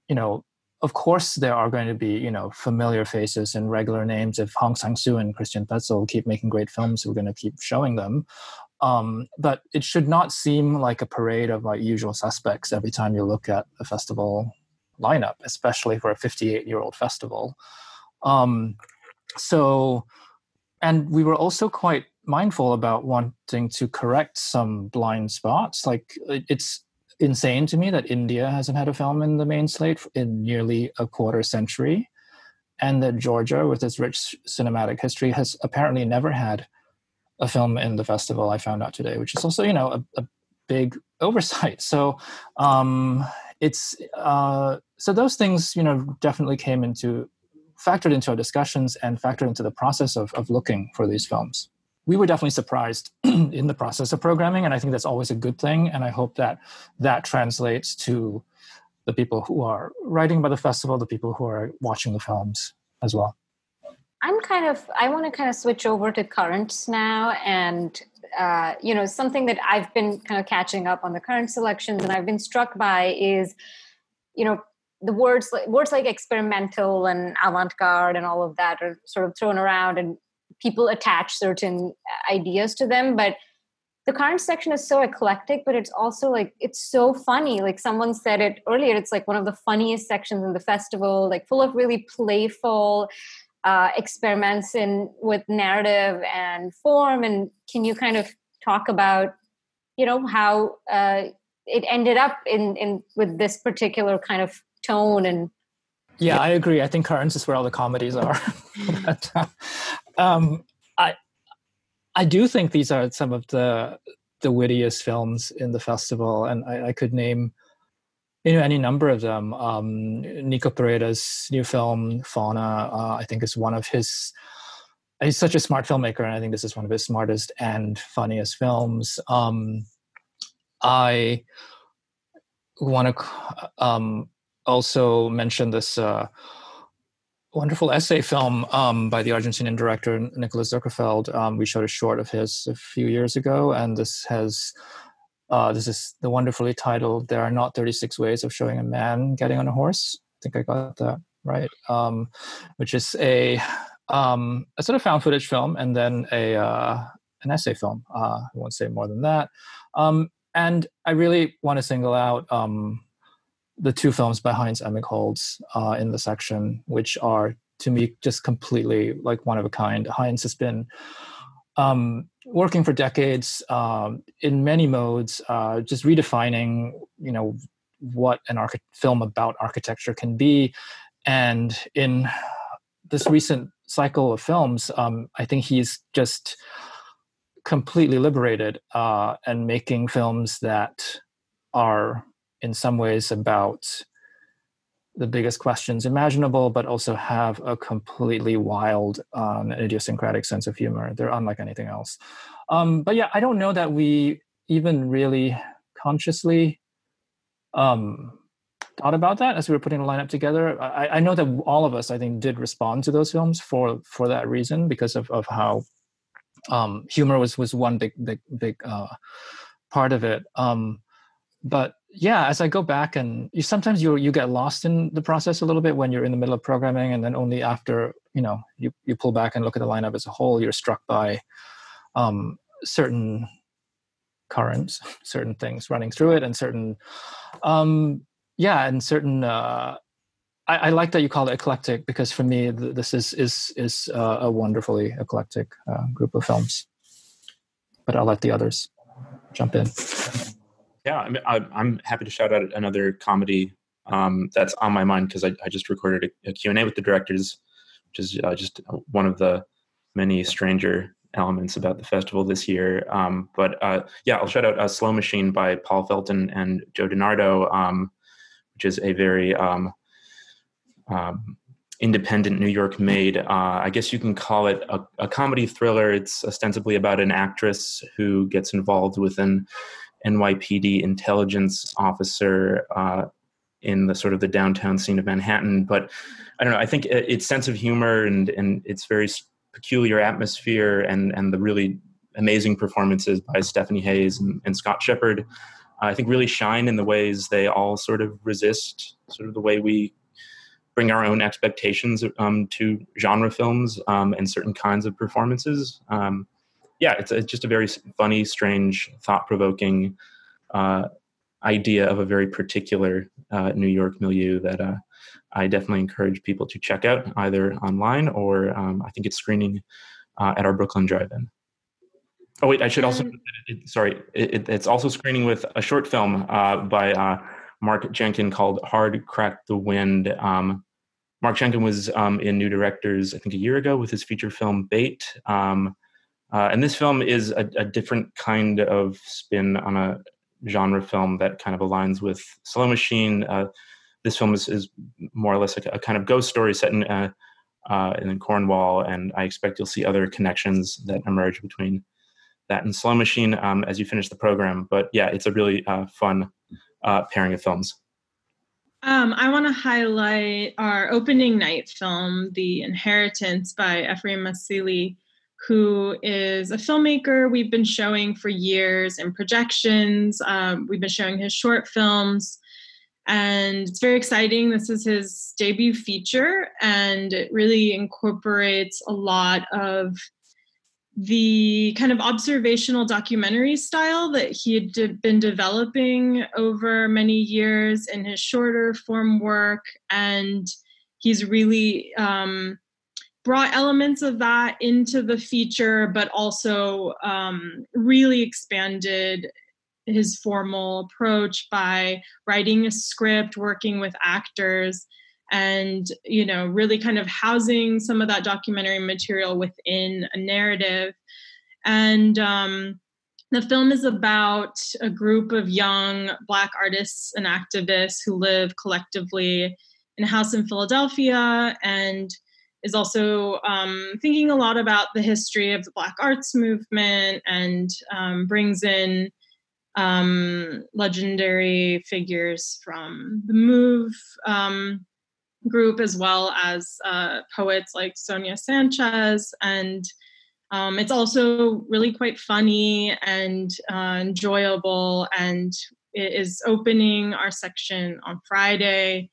you know, of course, there are going to be you know familiar faces and regular names. If Hong Sang-soo and Christian Petzold keep making great films, we're going to keep showing them. Um, but it should not seem like a parade of like usual suspects every time you look at a festival lineup, especially for a 58 year old festival. Um, so, and we were also quite mindful about wanting to correct some blind spots. Like it's insane to me that India hasn't had a film in the main slate in nearly a quarter century, and that Georgia, with its rich cinematic history, has apparently never had a film in the festival. I found out today, which is also you know a, a big oversight. So um, it's uh, so those things you know definitely came into factored into our discussions and factored into the process of of looking for these films. We were definitely surprised in the process of programming, and I think that's always a good thing. And I hope that that translates to the people who are writing about the festival, the people who are watching the films as well. I'm kind of I want to kind of switch over to currents now, and uh, you know something that I've been kind of catching up on the current selections, and I've been struck by is, you know, the words like words like experimental and avant-garde and all of that are sort of thrown around, and people attach certain ideas to them, but the current section is so eclectic, but it's also like it's so funny. Like someone said it earlier, it's like one of the funniest sections in the festival, like full of really playful uh, experiments in with narrative and form. And can you kind of talk about, you know, how uh, it ended up in in with this particular kind of tone and yeah, I agree. I think Currents is where all the comedies are. but, uh, um, I I do think these are some of the the wittiest films in the festival, and I, I could name you know any number of them. Um, Nico Pereda's new film Fauna, uh, I think, is one of his. He's such a smart filmmaker, and I think this is one of his smartest and funniest films. Um, I want to um, also mention this uh, wonderful essay film um, by the Argentinian director Nicolas Zuckerfeld. Um, we showed a short of his a few years ago, and this has uh, this is the wonderfully titled "There Are Not 36 Ways of Showing a Man Getting on a Horse." I think I got that right. Um, which is a um, a sort of found footage film, and then a uh, an essay film. Uh, I won't say more than that. Um, and I really want to single out um, the two films by Heinz Emigholz uh, in the section, which are to me just completely like one of a kind. Heinz has been um, working for decades um, in many modes, uh, just redefining, you know, what an archi- film about architecture can be. And in this recent cycle of films, um, I think he's just completely liberated uh, and making films that are in some ways about the biggest questions imaginable, but also have a completely wild um, idiosyncratic sense of humor. They're unlike anything else. Um, but yeah, I don't know that we even really consciously um, thought about that as we were putting the lineup together. I, I, know that all of us, I think, did respond to those films for for that reason because of of how um, humor was was one big big big uh, part of it. Um, but yeah as i go back and you sometimes you you get lost in the process a little bit when you're in the middle of programming and then only after you know you you pull back and look at the lineup as a whole you're struck by um, certain currents certain things running through it and certain um yeah and certain uh I, I like that you call it eclectic because for me th- this is is is uh, a wonderfully eclectic uh, group of films. But i'll let the others jump in yeah, I'm, I'm happy to shout out another comedy um, that's on my mind because I, I, just recorded a, a, Q&A with the directors, which is uh, just one of the many stranger elements about the festival this year. Um, but uh, yeah, I'll shout out uh, Slow Machine by Paul Felten and Joe DeNardo, um, which is a very um, um, independent New York made, uh, I guess you can call it a, a comedy thriller. It's ostensibly about an actress who gets involved with an NYPD intelligence officer uh, in the sort of the downtown scene of Manhattan. But I don't know. I think its sense of humor and and its very peculiar atmosphere and and the really amazing performances by Stephanie Hayes and, and Scott Shepherd, uh, I think really shine in the ways they all sort of resist sort of the way we bring our own expectations um, to genre films um, and certain kinds of performances. Um, yeah, it's, it's just a very funny, strange, thought provoking uh, idea of a very particular uh, New York milieu that uh, I definitely encourage people to check out either online or um, I think it's screening uh, at our Brooklyn Drive-In. Oh wait, I should also it, sorry, it, it's also screening with a short film uh, by uh, Mark Jenkin called "Hard Crack the Wind." Um, Mark Jenkin was um, in New Directors, I think, a year ago with his feature film Bait. Um, uh, and this film is a, a, different kind of spin on a genre film that kind of aligns with Slow Machine. Uh, this film is, is, more or less a, a, kind of ghost story set in, uh, uh, in Cornwall, and I expect you'll see other connections that emerge between that and Slow Machine um, as you finish the program. But yeah, it's a really uh, fun uh, pairing of films. Um, I want to highlight our opening night film, The Inheritance by Ephraim Asili who is a filmmaker we've been showing for years in projections. Um, we've been showing his short films, and it's very exciting. This is his debut feature, and it really incorporates a lot of the kind of observational documentary style that he had de- been developing over many years in his shorter form work. And he's really um, brought elements of that into the feature, but also um, really expanded his formal approach by writing a script, working with actors, and you know really kind of housing some of that documentary material within a narrative. And um, the film is about a group of young black artists and activists who live collectively in a house in philadelphia and is also um, thinking a lot about the history of the black arts movement and um, brings in um, legendary figures from the move um, group as well as uh, poets like Sonia Sanchez. And um, it's also really quite funny and uh, enjoyable. And it is opening our section on Friday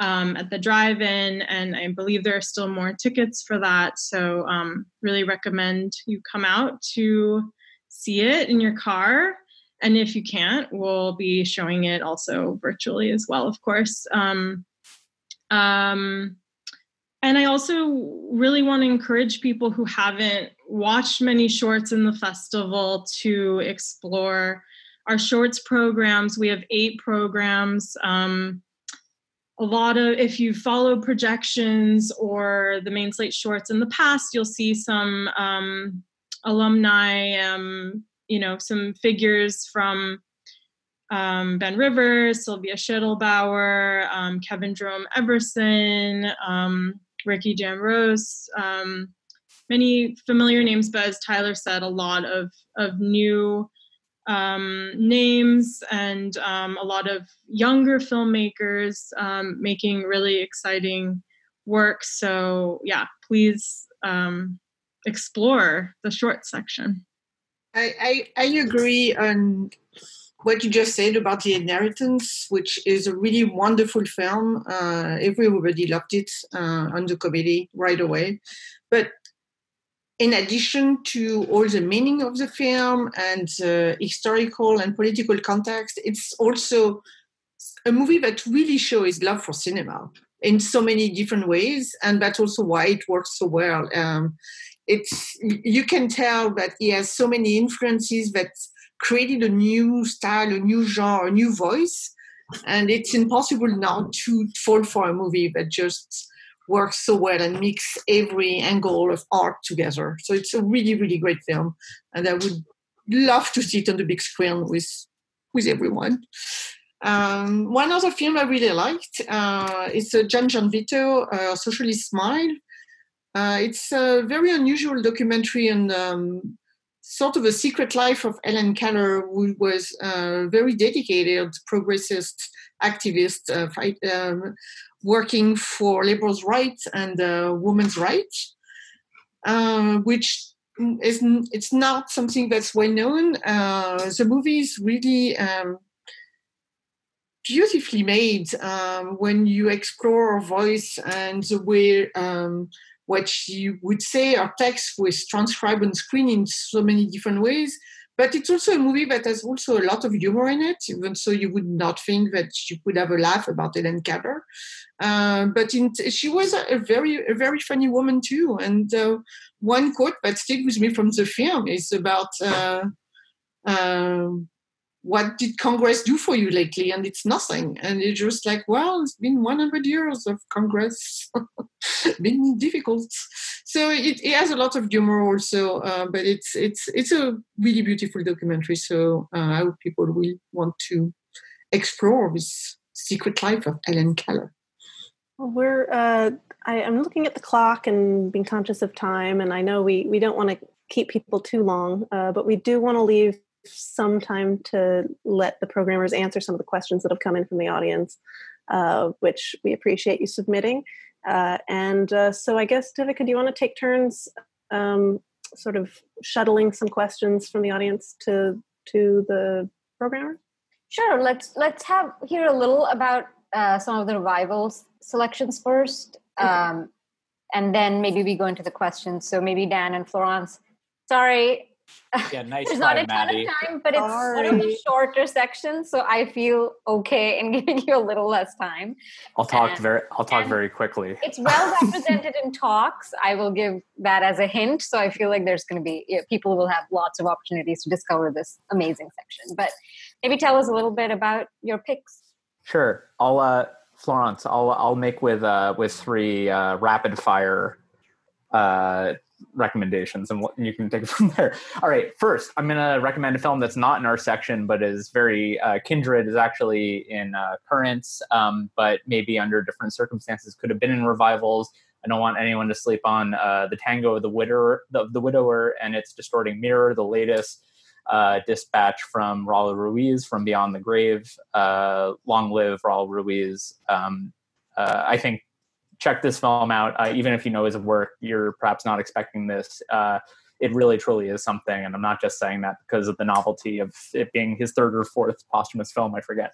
um, at the drive in. And I believe there are still more tickets for that. So, um, really recommend you come out to see it in your car. And if you can't, we'll be showing it also virtually as well, of course. Um, um, and I also really want to encourage people who haven't watched many shorts in the festival to explore our shorts programs. We have eight programs. Um, a lot of, if you follow projections or the main slate shorts in the past, you'll see some um, alumni, um, you know, some figures from um, Ben Rivers, Sylvia Schedelbauer, um, Kevin Jerome Everson, um, Ricky D'Ambrose, um, many familiar names, but as Tyler said, a lot of, of new um, names and um, a lot of younger filmmakers um, making really exciting work. So, yeah, please explore the short section. I, I, I agree on what you just said about the inheritance, which is a really wonderful film. Uh, everybody loved it uh, on the committee right away. But in addition to all the meaning of the film and the historical and political context, it's also a movie that really shows love for cinema in so many different ways, and that's also why it works so well. Um, it's you can tell that he has so many influences that created a new style, a new genre, a new voice. And it's impossible now to fall for a movie that just works so well and mix every angle of art together. So it's a really, really great film. And I would love to see it on the big screen with with everyone. Um, one other film I really liked uh, is uh, John Gianvito, uh, Socialist Smile. Uh, it's a very unusual documentary on um, sort of a secret life of Ellen Keller, who was a very dedicated progressist activist, uh, fight, um, working for liberals' rights and uh, women's rights, uh, which is it's not something that's well known. Uh, the movie is really um, beautifully made um, when you explore her voice and the way um, what you would say our text was transcribed on screen in so many different ways. But it's also a movie that has also a lot of humor in it, even so you would not think that you could have a laugh about Ellen Keller. Uh, but in, she was a, a, very a very funny woman too. And uh, one quote that stick with me from the film is about uh, um, what did Congress do for you lately? And it's nothing. And it's just like, well, it's been 100 years of Congress, been difficult. So it, it, has a lot of humor also, uh, but it's it's it's a really beautiful documentary. So uh, I hope people will want to explore this secret life of Ellen Keller. Well, we're uh, I, am looking at the clock and being conscious of time, and I know we we don't want to keep people too long, uh, but we do want to leave some time to let the programmers answer some of the questions that have come in from the audience, uh, which we appreciate you submitting. Uh, and uh, so I guess, Devika, do you want to take turns um, sort of shuttling some questions from the audience to to the programmer? Sure. Let's let's have hear a little about uh, some of the revivals selections first, um, and then maybe we go into the questions. So maybe Dan and Florence, Sorry, Yeah, nice there's try, not a ton of time, but it's sort of a shorter section, so I feel okay in giving you a little less time. I'll talk And- very. I'll talk very quickly. It's well represented in talks. I will give that as a hint. So I feel like there's going to be you know, people will have lots of opportunities to discover this amazing section. But maybe tell us a little bit about your picks. Sure. I'll uh Florence, I'll I'll make with uh with three uh rapid fire uh recommendations and what you can take it from there. All right, first, I'm going to recommend a film that's not in our section but is very uh kindred is actually in uh currents um but maybe under different circumstances could have been in revivals. I don't want anyone to sleep on uh The Tango of the Widower the, the Widower and its distorting mirror, the latest uh, dispatch from Raul Ruiz from Beyond the Grave. Uh, long live Raul Ruiz. Um, uh, I think check this film out. Uh, even if you know his work, you're perhaps not expecting this. Uh, it really truly is something, and I'm not just saying that because of the novelty of it being his third or fourth posthumous film. I forget.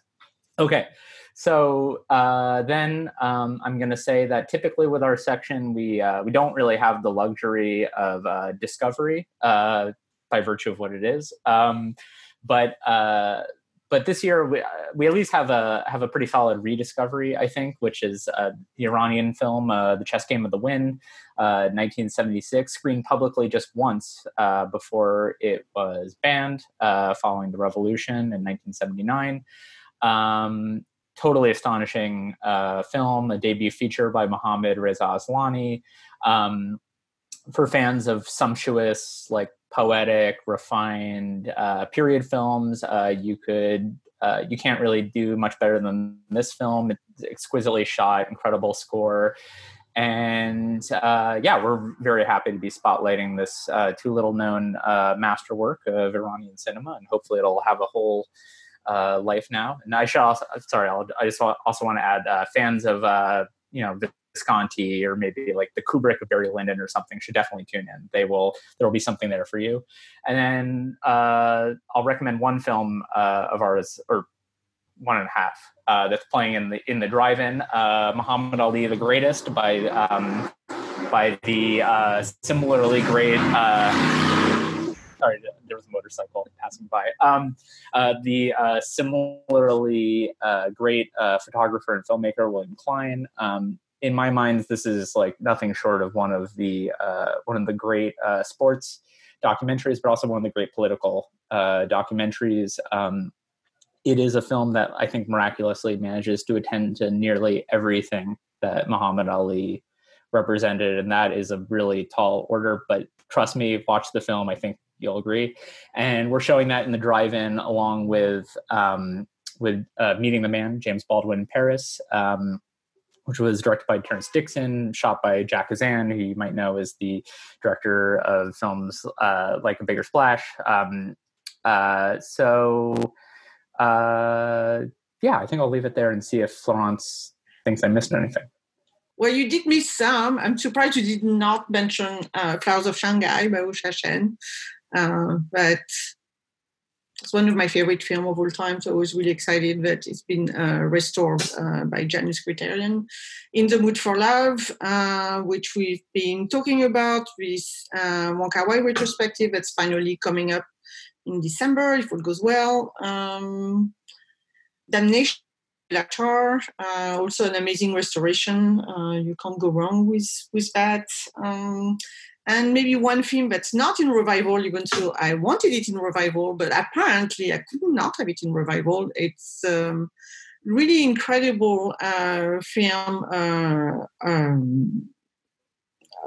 Okay, so uh, then um, I'm going to say that typically with our section, we uh, we don't really have the luxury of uh, discovery uh, by virtue of what it is. Um, but but this year we, we at least have a have a pretty solid rediscovery, I think, which is uh, the Iranian film uh, "The Chess Game of the Wind," uh, 1976, screened publicly just once uh, before it was banned uh, following the revolution in 1979. Um, totally astonishing uh, film, a debut feature by Mohammad Reza Aslani. Um, for fans of sumptuous, like poetic, refined uh, period films, uh, you could uh, you can't really do much better than this film. It's exquisitely shot, incredible score, and uh, yeah, we're very happy to be spotlighting this uh, too little known uh, masterwork of Iranian cinema, and hopefully it'll have a whole life now. And I should sorry, I'll, I just also want to add fans of you know Visconti or maybe like the Kubrick of Barry Lyndon or something should definitely tune in. They will there will be something there for you. And then uh, I'll recommend one film uh, of ours or one and a half uh, that's playing in the in the drive-in. Uh, Muhammad Ali the Greatest by um, by the uh, similarly great. Uh, sorry, there was a motorcycle passing by. Um, the similarly great photographer and filmmaker William Klein. Um, in my mind, this is like nothing short of one of the uh, one of the great uh, sports documentaries, but also one of the great political uh, documentaries. Um, it is a film that I think miraculously manages to attend to nearly everything that Muhammad Ali represented, and that is a really tall order. But trust me, watch the film. I think you'll agree. And we're showing that in the drive-in along with um, with uh, Meeting the Man, James Baldwin Paris. Um, which was directed by Terrence Dixon, shot by Jack Hazan, who you might know is the director of films uh, like A Bigger Splash. Um, uh, so, uh, yeah, I think I'll leave it there and see if Florence thinks I missed anything. Well, you did miss some. I'm surprised you did not mention uh, Flowers of Shanghai by Wu Shen. Uh, but it's one of my favorite films of all time. So I was really excited that it's been uh, restored uh, by Janus Criterion. In the Mood for Love, uh, which we've been talking about with uh, Wong Kar Wai retrospective that's finally coming up in December, if all goes well. Um, Damnation Béla Tarr, uh, also an amazing restoration. Uh, you can't go wrong with with that. Um, and maybe one film that's not in revival, even though I wanted it in revival, but apparently I could not have it in revival. It's um, really incredible uh, film. Uh, um,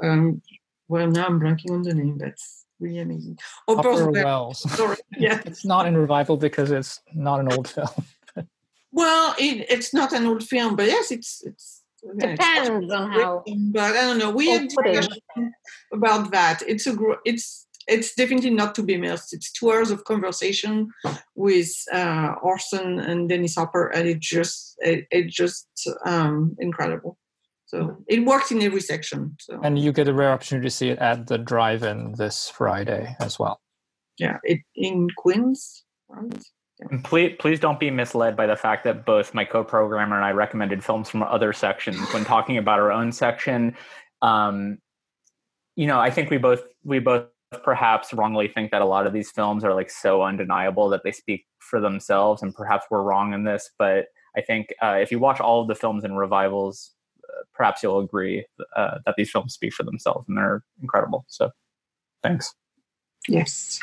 um, well, now I'm blanking on the name. That's really amazing. Oh, Hopper. Welles. Sorry. Yeah. it's not in revival because it's not an old film. Well, it, it's not an old film, but yes, it's it's Depends on how. but I don't know. We had discussion about that. It's a gr- it's it's definitely not to be missed. It's two hours of conversation with uh, Orson and Dennis Hopper, and it just it, it just um, incredible. So it works in every section. So And you get a rare opportunity to see it at the drive-in this Friday as well. yeah, it in Queens. Right? And please, please don't be misled by the fact that both my co-programmer and I recommended films from other sections when talking about our own section. Um, you know, I think we both we both perhaps wrongly think that a lot of these films are like so undeniable that they speak for themselves, and perhaps we're wrong in this. But I think uh, if you watch all of the films and revivals, uh, perhaps you'll agree uh, that these films speak for themselves and they're incredible. So, thanks. Yes.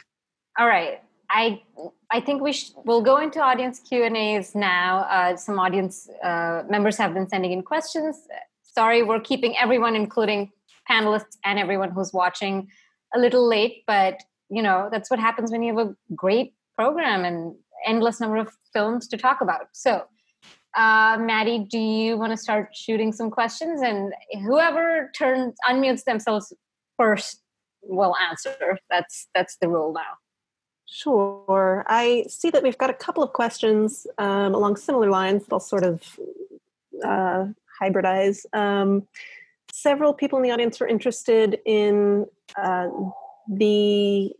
All right. I I think we sh- will go into audience Q and A's now. Uh, some audience uh, members have been sending in questions. Sorry, we're keeping everyone, including panelists and everyone who's watching, a little late. But you know that's what happens when you have a great program and endless number of films to talk about. So, uh, Maddie, do you want to start shooting some questions? And whoever turns unmutes themselves first will answer. That's that's the rule now. Sure. I see that we've got a couple of questions um, along similar lines that I'll sort of uh, hybridize. Um, several people in the audience were interested in uh, the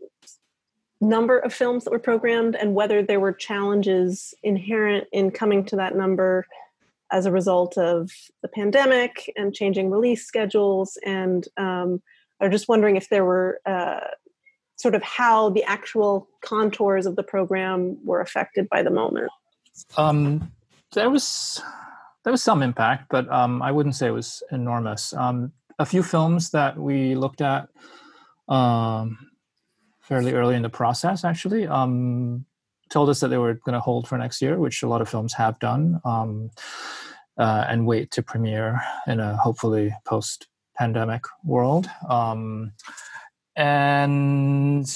number of films that were programmed and whether there were challenges inherent in coming to that number as a result of the pandemic and changing release schedules and um, are just wondering if there were uh, sort of how the actual contours of the program were affected by the moment? Um, there was there was some impact, but um, I wouldn't say it was enormous. Um, a few films that we looked at um, fairly early in the process actually um, told us that they were going to hold for next year, which a lot of films have done, um, uh, and wait to premiere in a hopefully post pandemic world. Um, and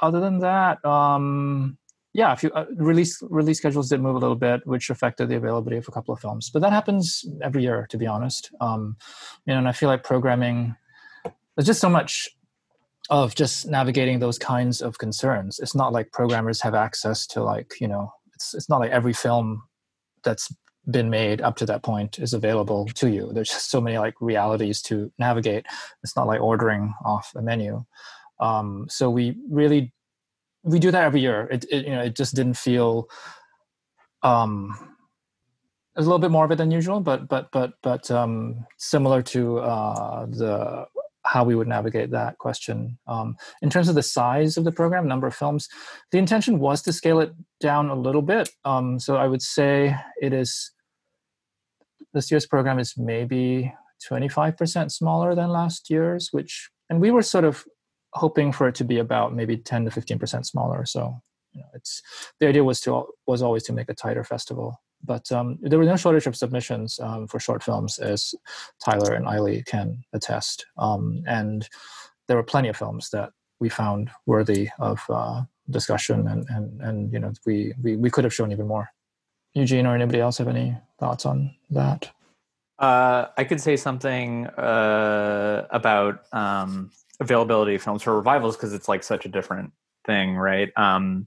other than that, um, yeah, a few uh, release release schedules did move a little bit, which affected the availability of a couple of films. But that happens every year, to be honest. Um, you know, and I feel like programming there's just so much of just navigating those kinds of concerns. It's not like programmers have access to like you know, it's it's not like every film that's been made up to that point is available to you. There's so many like realities to navigate. It's not like ordering off a menu. Um, so we really we do that every year. It, it you know it just didn't feel um, a little bit more of it than usual, but but but but um, similar to uh, the how we would navigate that question. Um, in terms of the size of the program, number of films, the intention was to scale it down a little bit. Um, so I would say it is this year's program is maybe 25% smaller than last year's, which, and we were sort of hoping for it to be about maybe 10 to 15% smaller. So, you know, it's the idea was to was always to make a tighter festival. But um, there was no shortage of submissions um, for short films, as Tyler and Aily can attest. Um, and there were plenty of films that we found worthy of uh, discussion, and, and and you know we, we we could have shown even more. Eugene or anybody else have any thoughts on that? Uh, I could say something uh, about um, availability of films for revivals because it's like such a different thing, right? Um,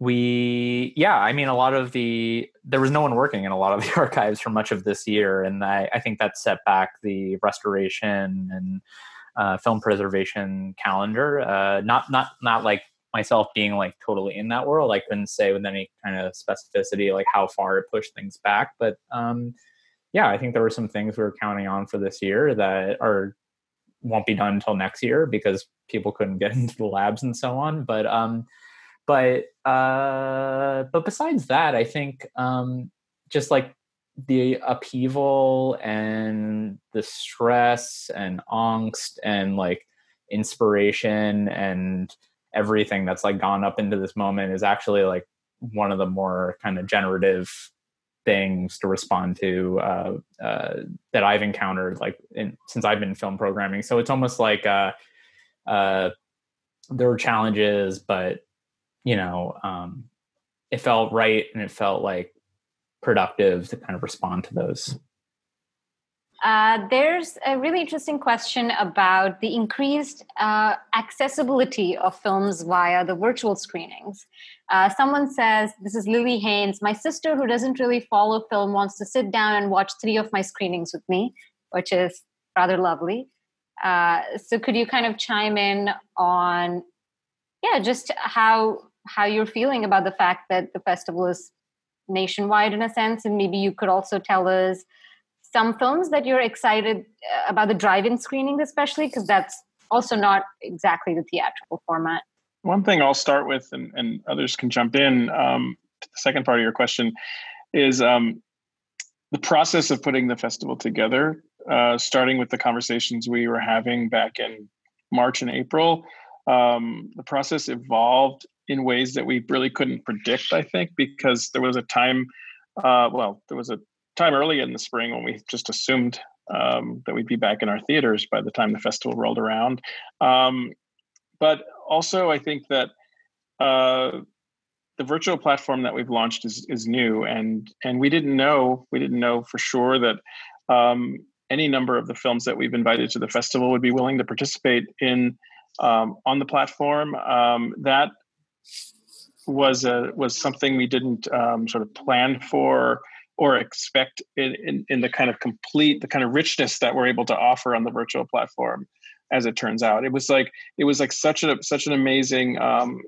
we, yeah, I mean, a lot of the there was no one working in a lot of the archives for much of this year, and I, I think that set back the restoration and uh, film preservation calendar. Uh, not not not like myself being like totally in that world, I couldn't say with any kind of specificity like how far it pushed things back. But um, yeah, I think there were some things we were counting on for this year that are won't be done until next year because people couldn't get into the labs and so on. But um, but uh, but besides that, I think um, just like the upheaval and the stress and angst and like inspiration and everything that's like gone up into this moment is actually like one of the more kind of generative things to respond to uh, uh, that I've encountered like in, since I've been film programming. So it's almost like uh, uh there were challenges, but you know, um, it felt right and it felt like productive to kind of respond to those. Uh, there's a really interesting question about the increased uh, accessibility of films via the virtual screenings. Uh, someone says, This is Lily Haynes. My sister, who doesn't really follow film, wants to sit down and watch three of my screenings with me, which is rather lovely. Uh, so, could you kind of chime in on, yeah, just how how you're feeling about the fact that the festival is nationwide in a sense, and maybe you could also tell us some films that you're excited uh, about the drive-in screening especially because that's also not exactly the theatrical format. One thing I'll start with, and, and others can jump in. Um, the second part of your question is um, the process of putting the festival together, uh, starting with the conversations we were having back in March and April. Um, the process evolved in ways that we really couldn't predict, I think, because there was a time, uh, well, there was a time early in the spring when we just assumed um, that we'd be back in our theaters by the time the festival rolled around. Um, but also, I think that uh, the virtual platform that we've launched is is new, and and we didn't know we didn't know for sure that um, any number of the films that we've invited to the festival would be willing to participate in um, on the platform. Um, that was a was something we didn't um, sort of plan for or expect in, in, in the kind of complete the kind of richness that we're able to offer on the virtual platform as it turns out. It was like it was like such a such an amazing um,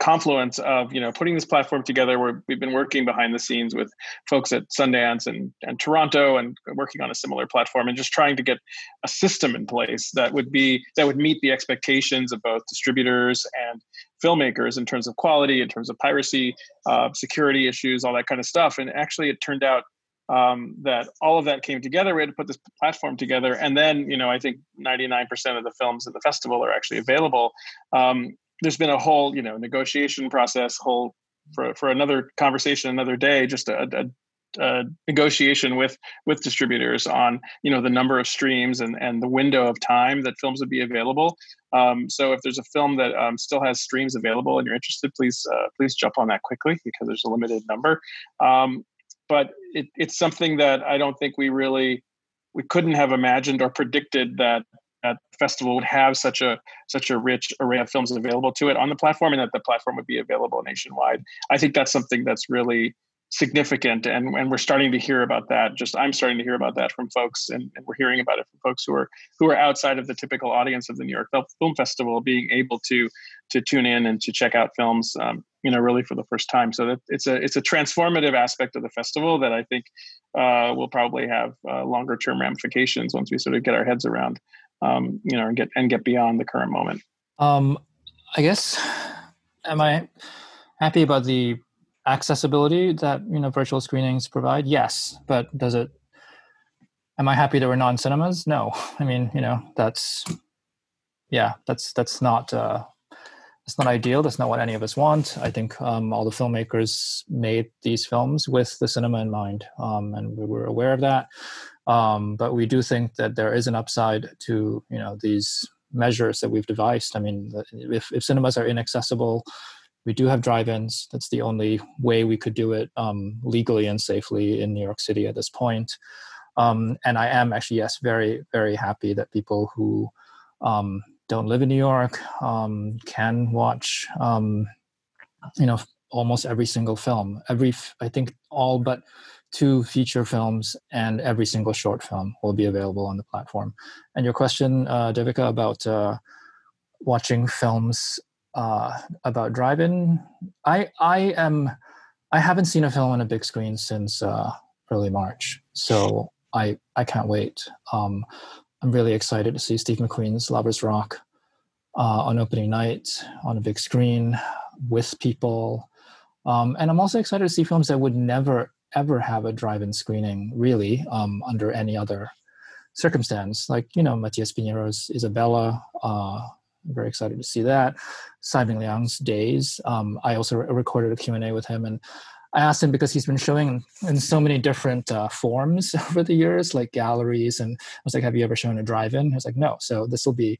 confluence of you know putting this platform together where we've been working behind the scenes with folks at Sundance and, and Toronto and working on a similar platform and just trying to get a system in place that would be that would meet the expectations of both distributors and filmmakers in terms of quality in terms of piracy uh, security issues all that kind of stuff and actually it turned out um, that all of that came together. We had to put this platform together, and then you know I think 99% of the films at the festival are actually available. Um, there's been a whole you know negotiation process whole for, for another conversation another day just a, a, negotiation with with distributors on you know the number of streams and and the window of time that films would be available. Um, so if there's a film that um, still has streams available and you're interested please uh, please jump on that quickly because there's a limited number. Um, but it, it's something that i don't think we really we couldn't have imagined or predicted that that festival would have such a such a rich array of films available to it on the platform and that the platform would be available nationwide. I think that's something that's really significant and, and we're starting to hear about that. Just i'm starting to hear about that from folks and, and we're hearing about it from folks who are who are outside of the typical audience of the new york film festival being able to to tune in and to check out films um, you know really for the first time. So that it's a it's a transformative aspect of the festival that i think uh, will probably have uh, longer term ramifications once we sort of get our heads around um, you know, and get and get beyond the current moment. Um, I guess, am I happy about the accessibility that you know virtual screenings provide? Yes, but does it? Am I happy that we're not in cinemas? No. I mean, you know, that's yeah, that's that's not uh, that's not ideal. That's not what any of us want. I think um, all the filmmakers made these films with the cinema in mind, um, and we were aware of that. Um, but we do think that there is an upside to you know these measures that we've devised. I mean, if, if cinemas are inaccessible, we do have drive-ins. That's the only way we could do it um, legally and safely in New York City at this point. Um, and I am actually yes, very very happy that people who um, don't live in New York um, can watch um, you know almost every single film. Every I think all but two feature films and every single short film will be available on the platform. And your question, uh, Devika, about uh, watching films uh, about drive-in, I I am I haven't seen a film on a big screen since uh, early March, so I I can't wait. Um, I'm really excited to see Steve McQueen's Lovers Rock uh, on opening night on a big screen with people. Um, and I'm also excited to see films that would never ever have a drive-in screening really um, under any other circumstance like you know matias piñeiro's isabella uh, I'm very excited to see that tsai ming-liang's days um, i also re- recorded a q&a with him and i asked him because he's been showing in so many different uh, forms over the years like galleries and i was like have you ever shown a drive-in he was like no so this will be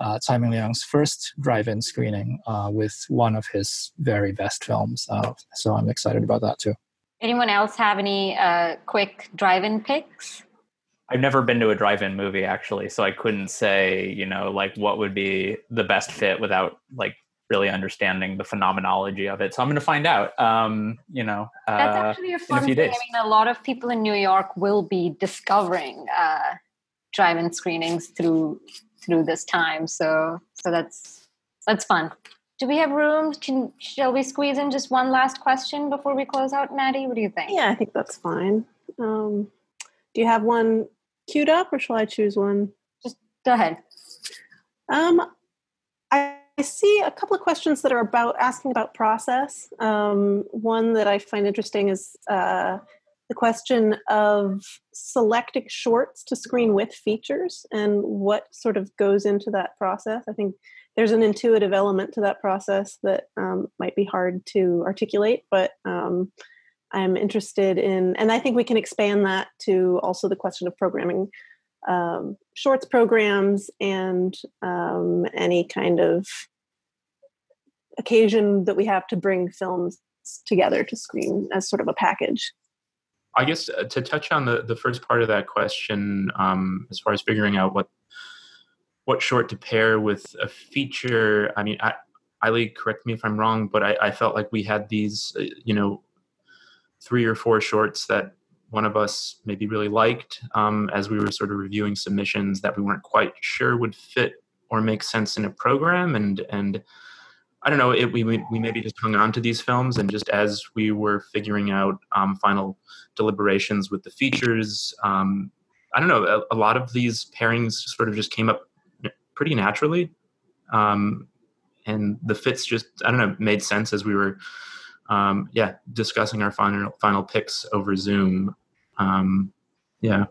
uh, Tsai Ming-liang's first drive-in screening uh, with one of his very best films. Uh, so I'm excited about that too. Anyone else have any uh, quick drive-in picks? I've never been to a drive-in movie actually, so I couldn't say, you know, like what would be the best fit without like really understanding the phenomenology of it. So I'm going to find out. Um, you know, uh, that's actually a fun a thing. Days. I mean, a lot of people in New York will be discovering uh, drive-in screenings through through this time. So so that's that's fun. Do we have room? Can, shall we squeeze in just one last question before we close out, Maddie? What do you think? Yeah, I think that's fine. Um, do you have one queued up, or shall I choose one? Just go ahead. Um, I, I see a couple of questions that are about asking about process. Um, one that I find interesting is uh, the question of selecting shorts to screen with features and what sort of goes into that process. I think there's an intuitive element to that process that um, might be hard to articulate, but um, I'm interested in, and I think we can expand that to also the question of programming um, shorts programs and um, any kind of occasion that we have to bring films together to screen as sort of a package. I guess uh, to touch on the, the first part of that question, um, as far as figuring out what what short to pair with a feature. I mean, I, Aily, correct me if I'm wrong, but I, I felt like we had these, uh, you know, three or four shorts that one of us maybe really liked um, as we were sort of reviewing submissions that we weren't quite sure would fit or make sense in a program and and I don't know it, we we maybe just hung on to these films and just as we were figuring out um, final deliberations with the features um, I don't know a, a, lot of these pairings sort of just came up pretty naturally. Um, and the fits just, I don't know, made sense as we were, um, yeah, discussing our final final picks over Zoom. Um, yeah.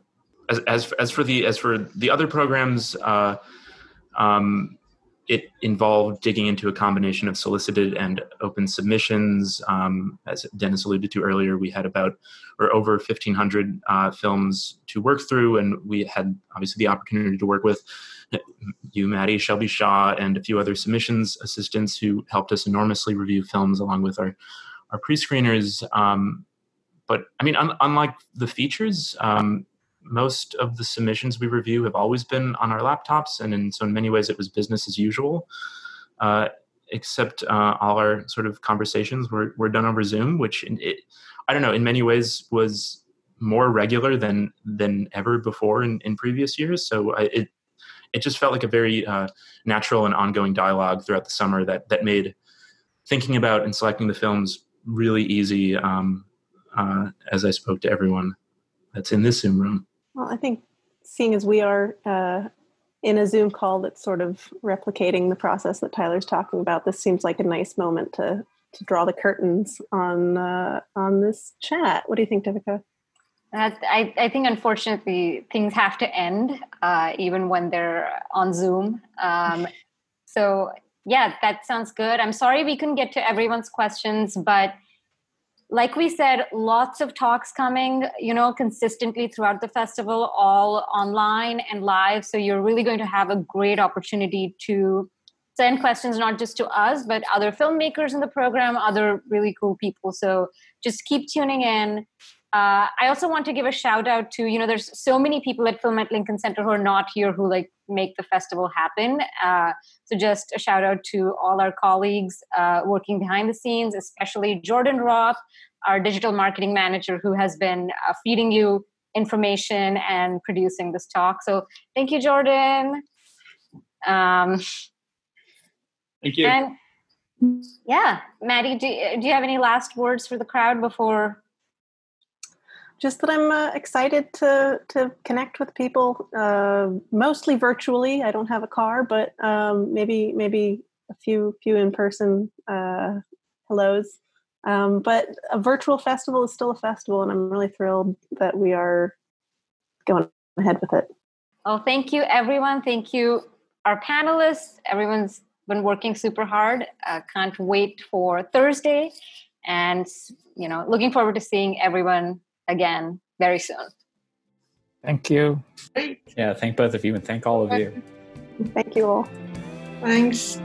As, as, as for the as for the other programs, uh, um, it involved digging into a combination of solicited and open submissions. Um, as Dennis alluded to earlier, we had about or over 1,500 uh, films to work through, and we had obviously the opportunity to work with you, Maddie, Shelby Shaw, and a few other submissions assistants who helped us enormously review films along with our our pre-screeners. Um, but I mean, un- unlike the features, um, most of the submissions we review have always been on our laptops, and in so in many ways it was business as usual. Uh, except uh, all our sort of conversations were, were done over Zoom, which it, I don't know, in many ways was more regular than than ever before in, in previous years. So I, it it just felt like a very uh, natural and ongoing dialogue throughout the summer that that made thinking about and selecting the films really easy um, uh, as I spoke to everyone that's in this Zoom room. Well, I think seeing as we are uh, in a Zoom call that's sort of replicating the process that Tyler's talking about, this seems like a nice moment to to draw the curtains on uh, on this chat. What do you think, Devika? I, I think unfortunately things have to end uh, even when they're on Zoom. Um, so yeah, that sounds good. I'm sorry we couldn't get to everyone's questions, but like we said, lots of talks coming, you know, consistently throughout the festival, all online and live. So you're really going to have a great opportunity to send questions not just to us, but other filmmakers in the program, other really cool people. So just keep tuning in. Uh, I also want to give a shout out to, you know, there's so many people at Film at Lincoln Center who are not here who like make the festival happen. Uh, so just a shout out to all our colleagues uh, working behind the scenes, especially Jordan Roth, our digital marketing manager, who has been uh, feeding you information and producing this talk. So thank you, Jordan. Um, thank you. And yeah, Maddie, do, do you have any last words for the crowd before just that I'm uh, excited to to connect with people, uh, mostly virtually. I don't have a car, but um, maybe maybe a few few in person uh, hellos. Um, but a virtual festival is still a festival, and I'm really thrilled that we are going ahead with it. Oh, thank you, everyone. Thank you, our panelists. Everyone's been working super hard. Uh, can't wait for Thursday, and you know, looking forward to seeing everyone again very soon. Thank you. Yeah, thank both of you and thank all of you. Thank you all. Thanks.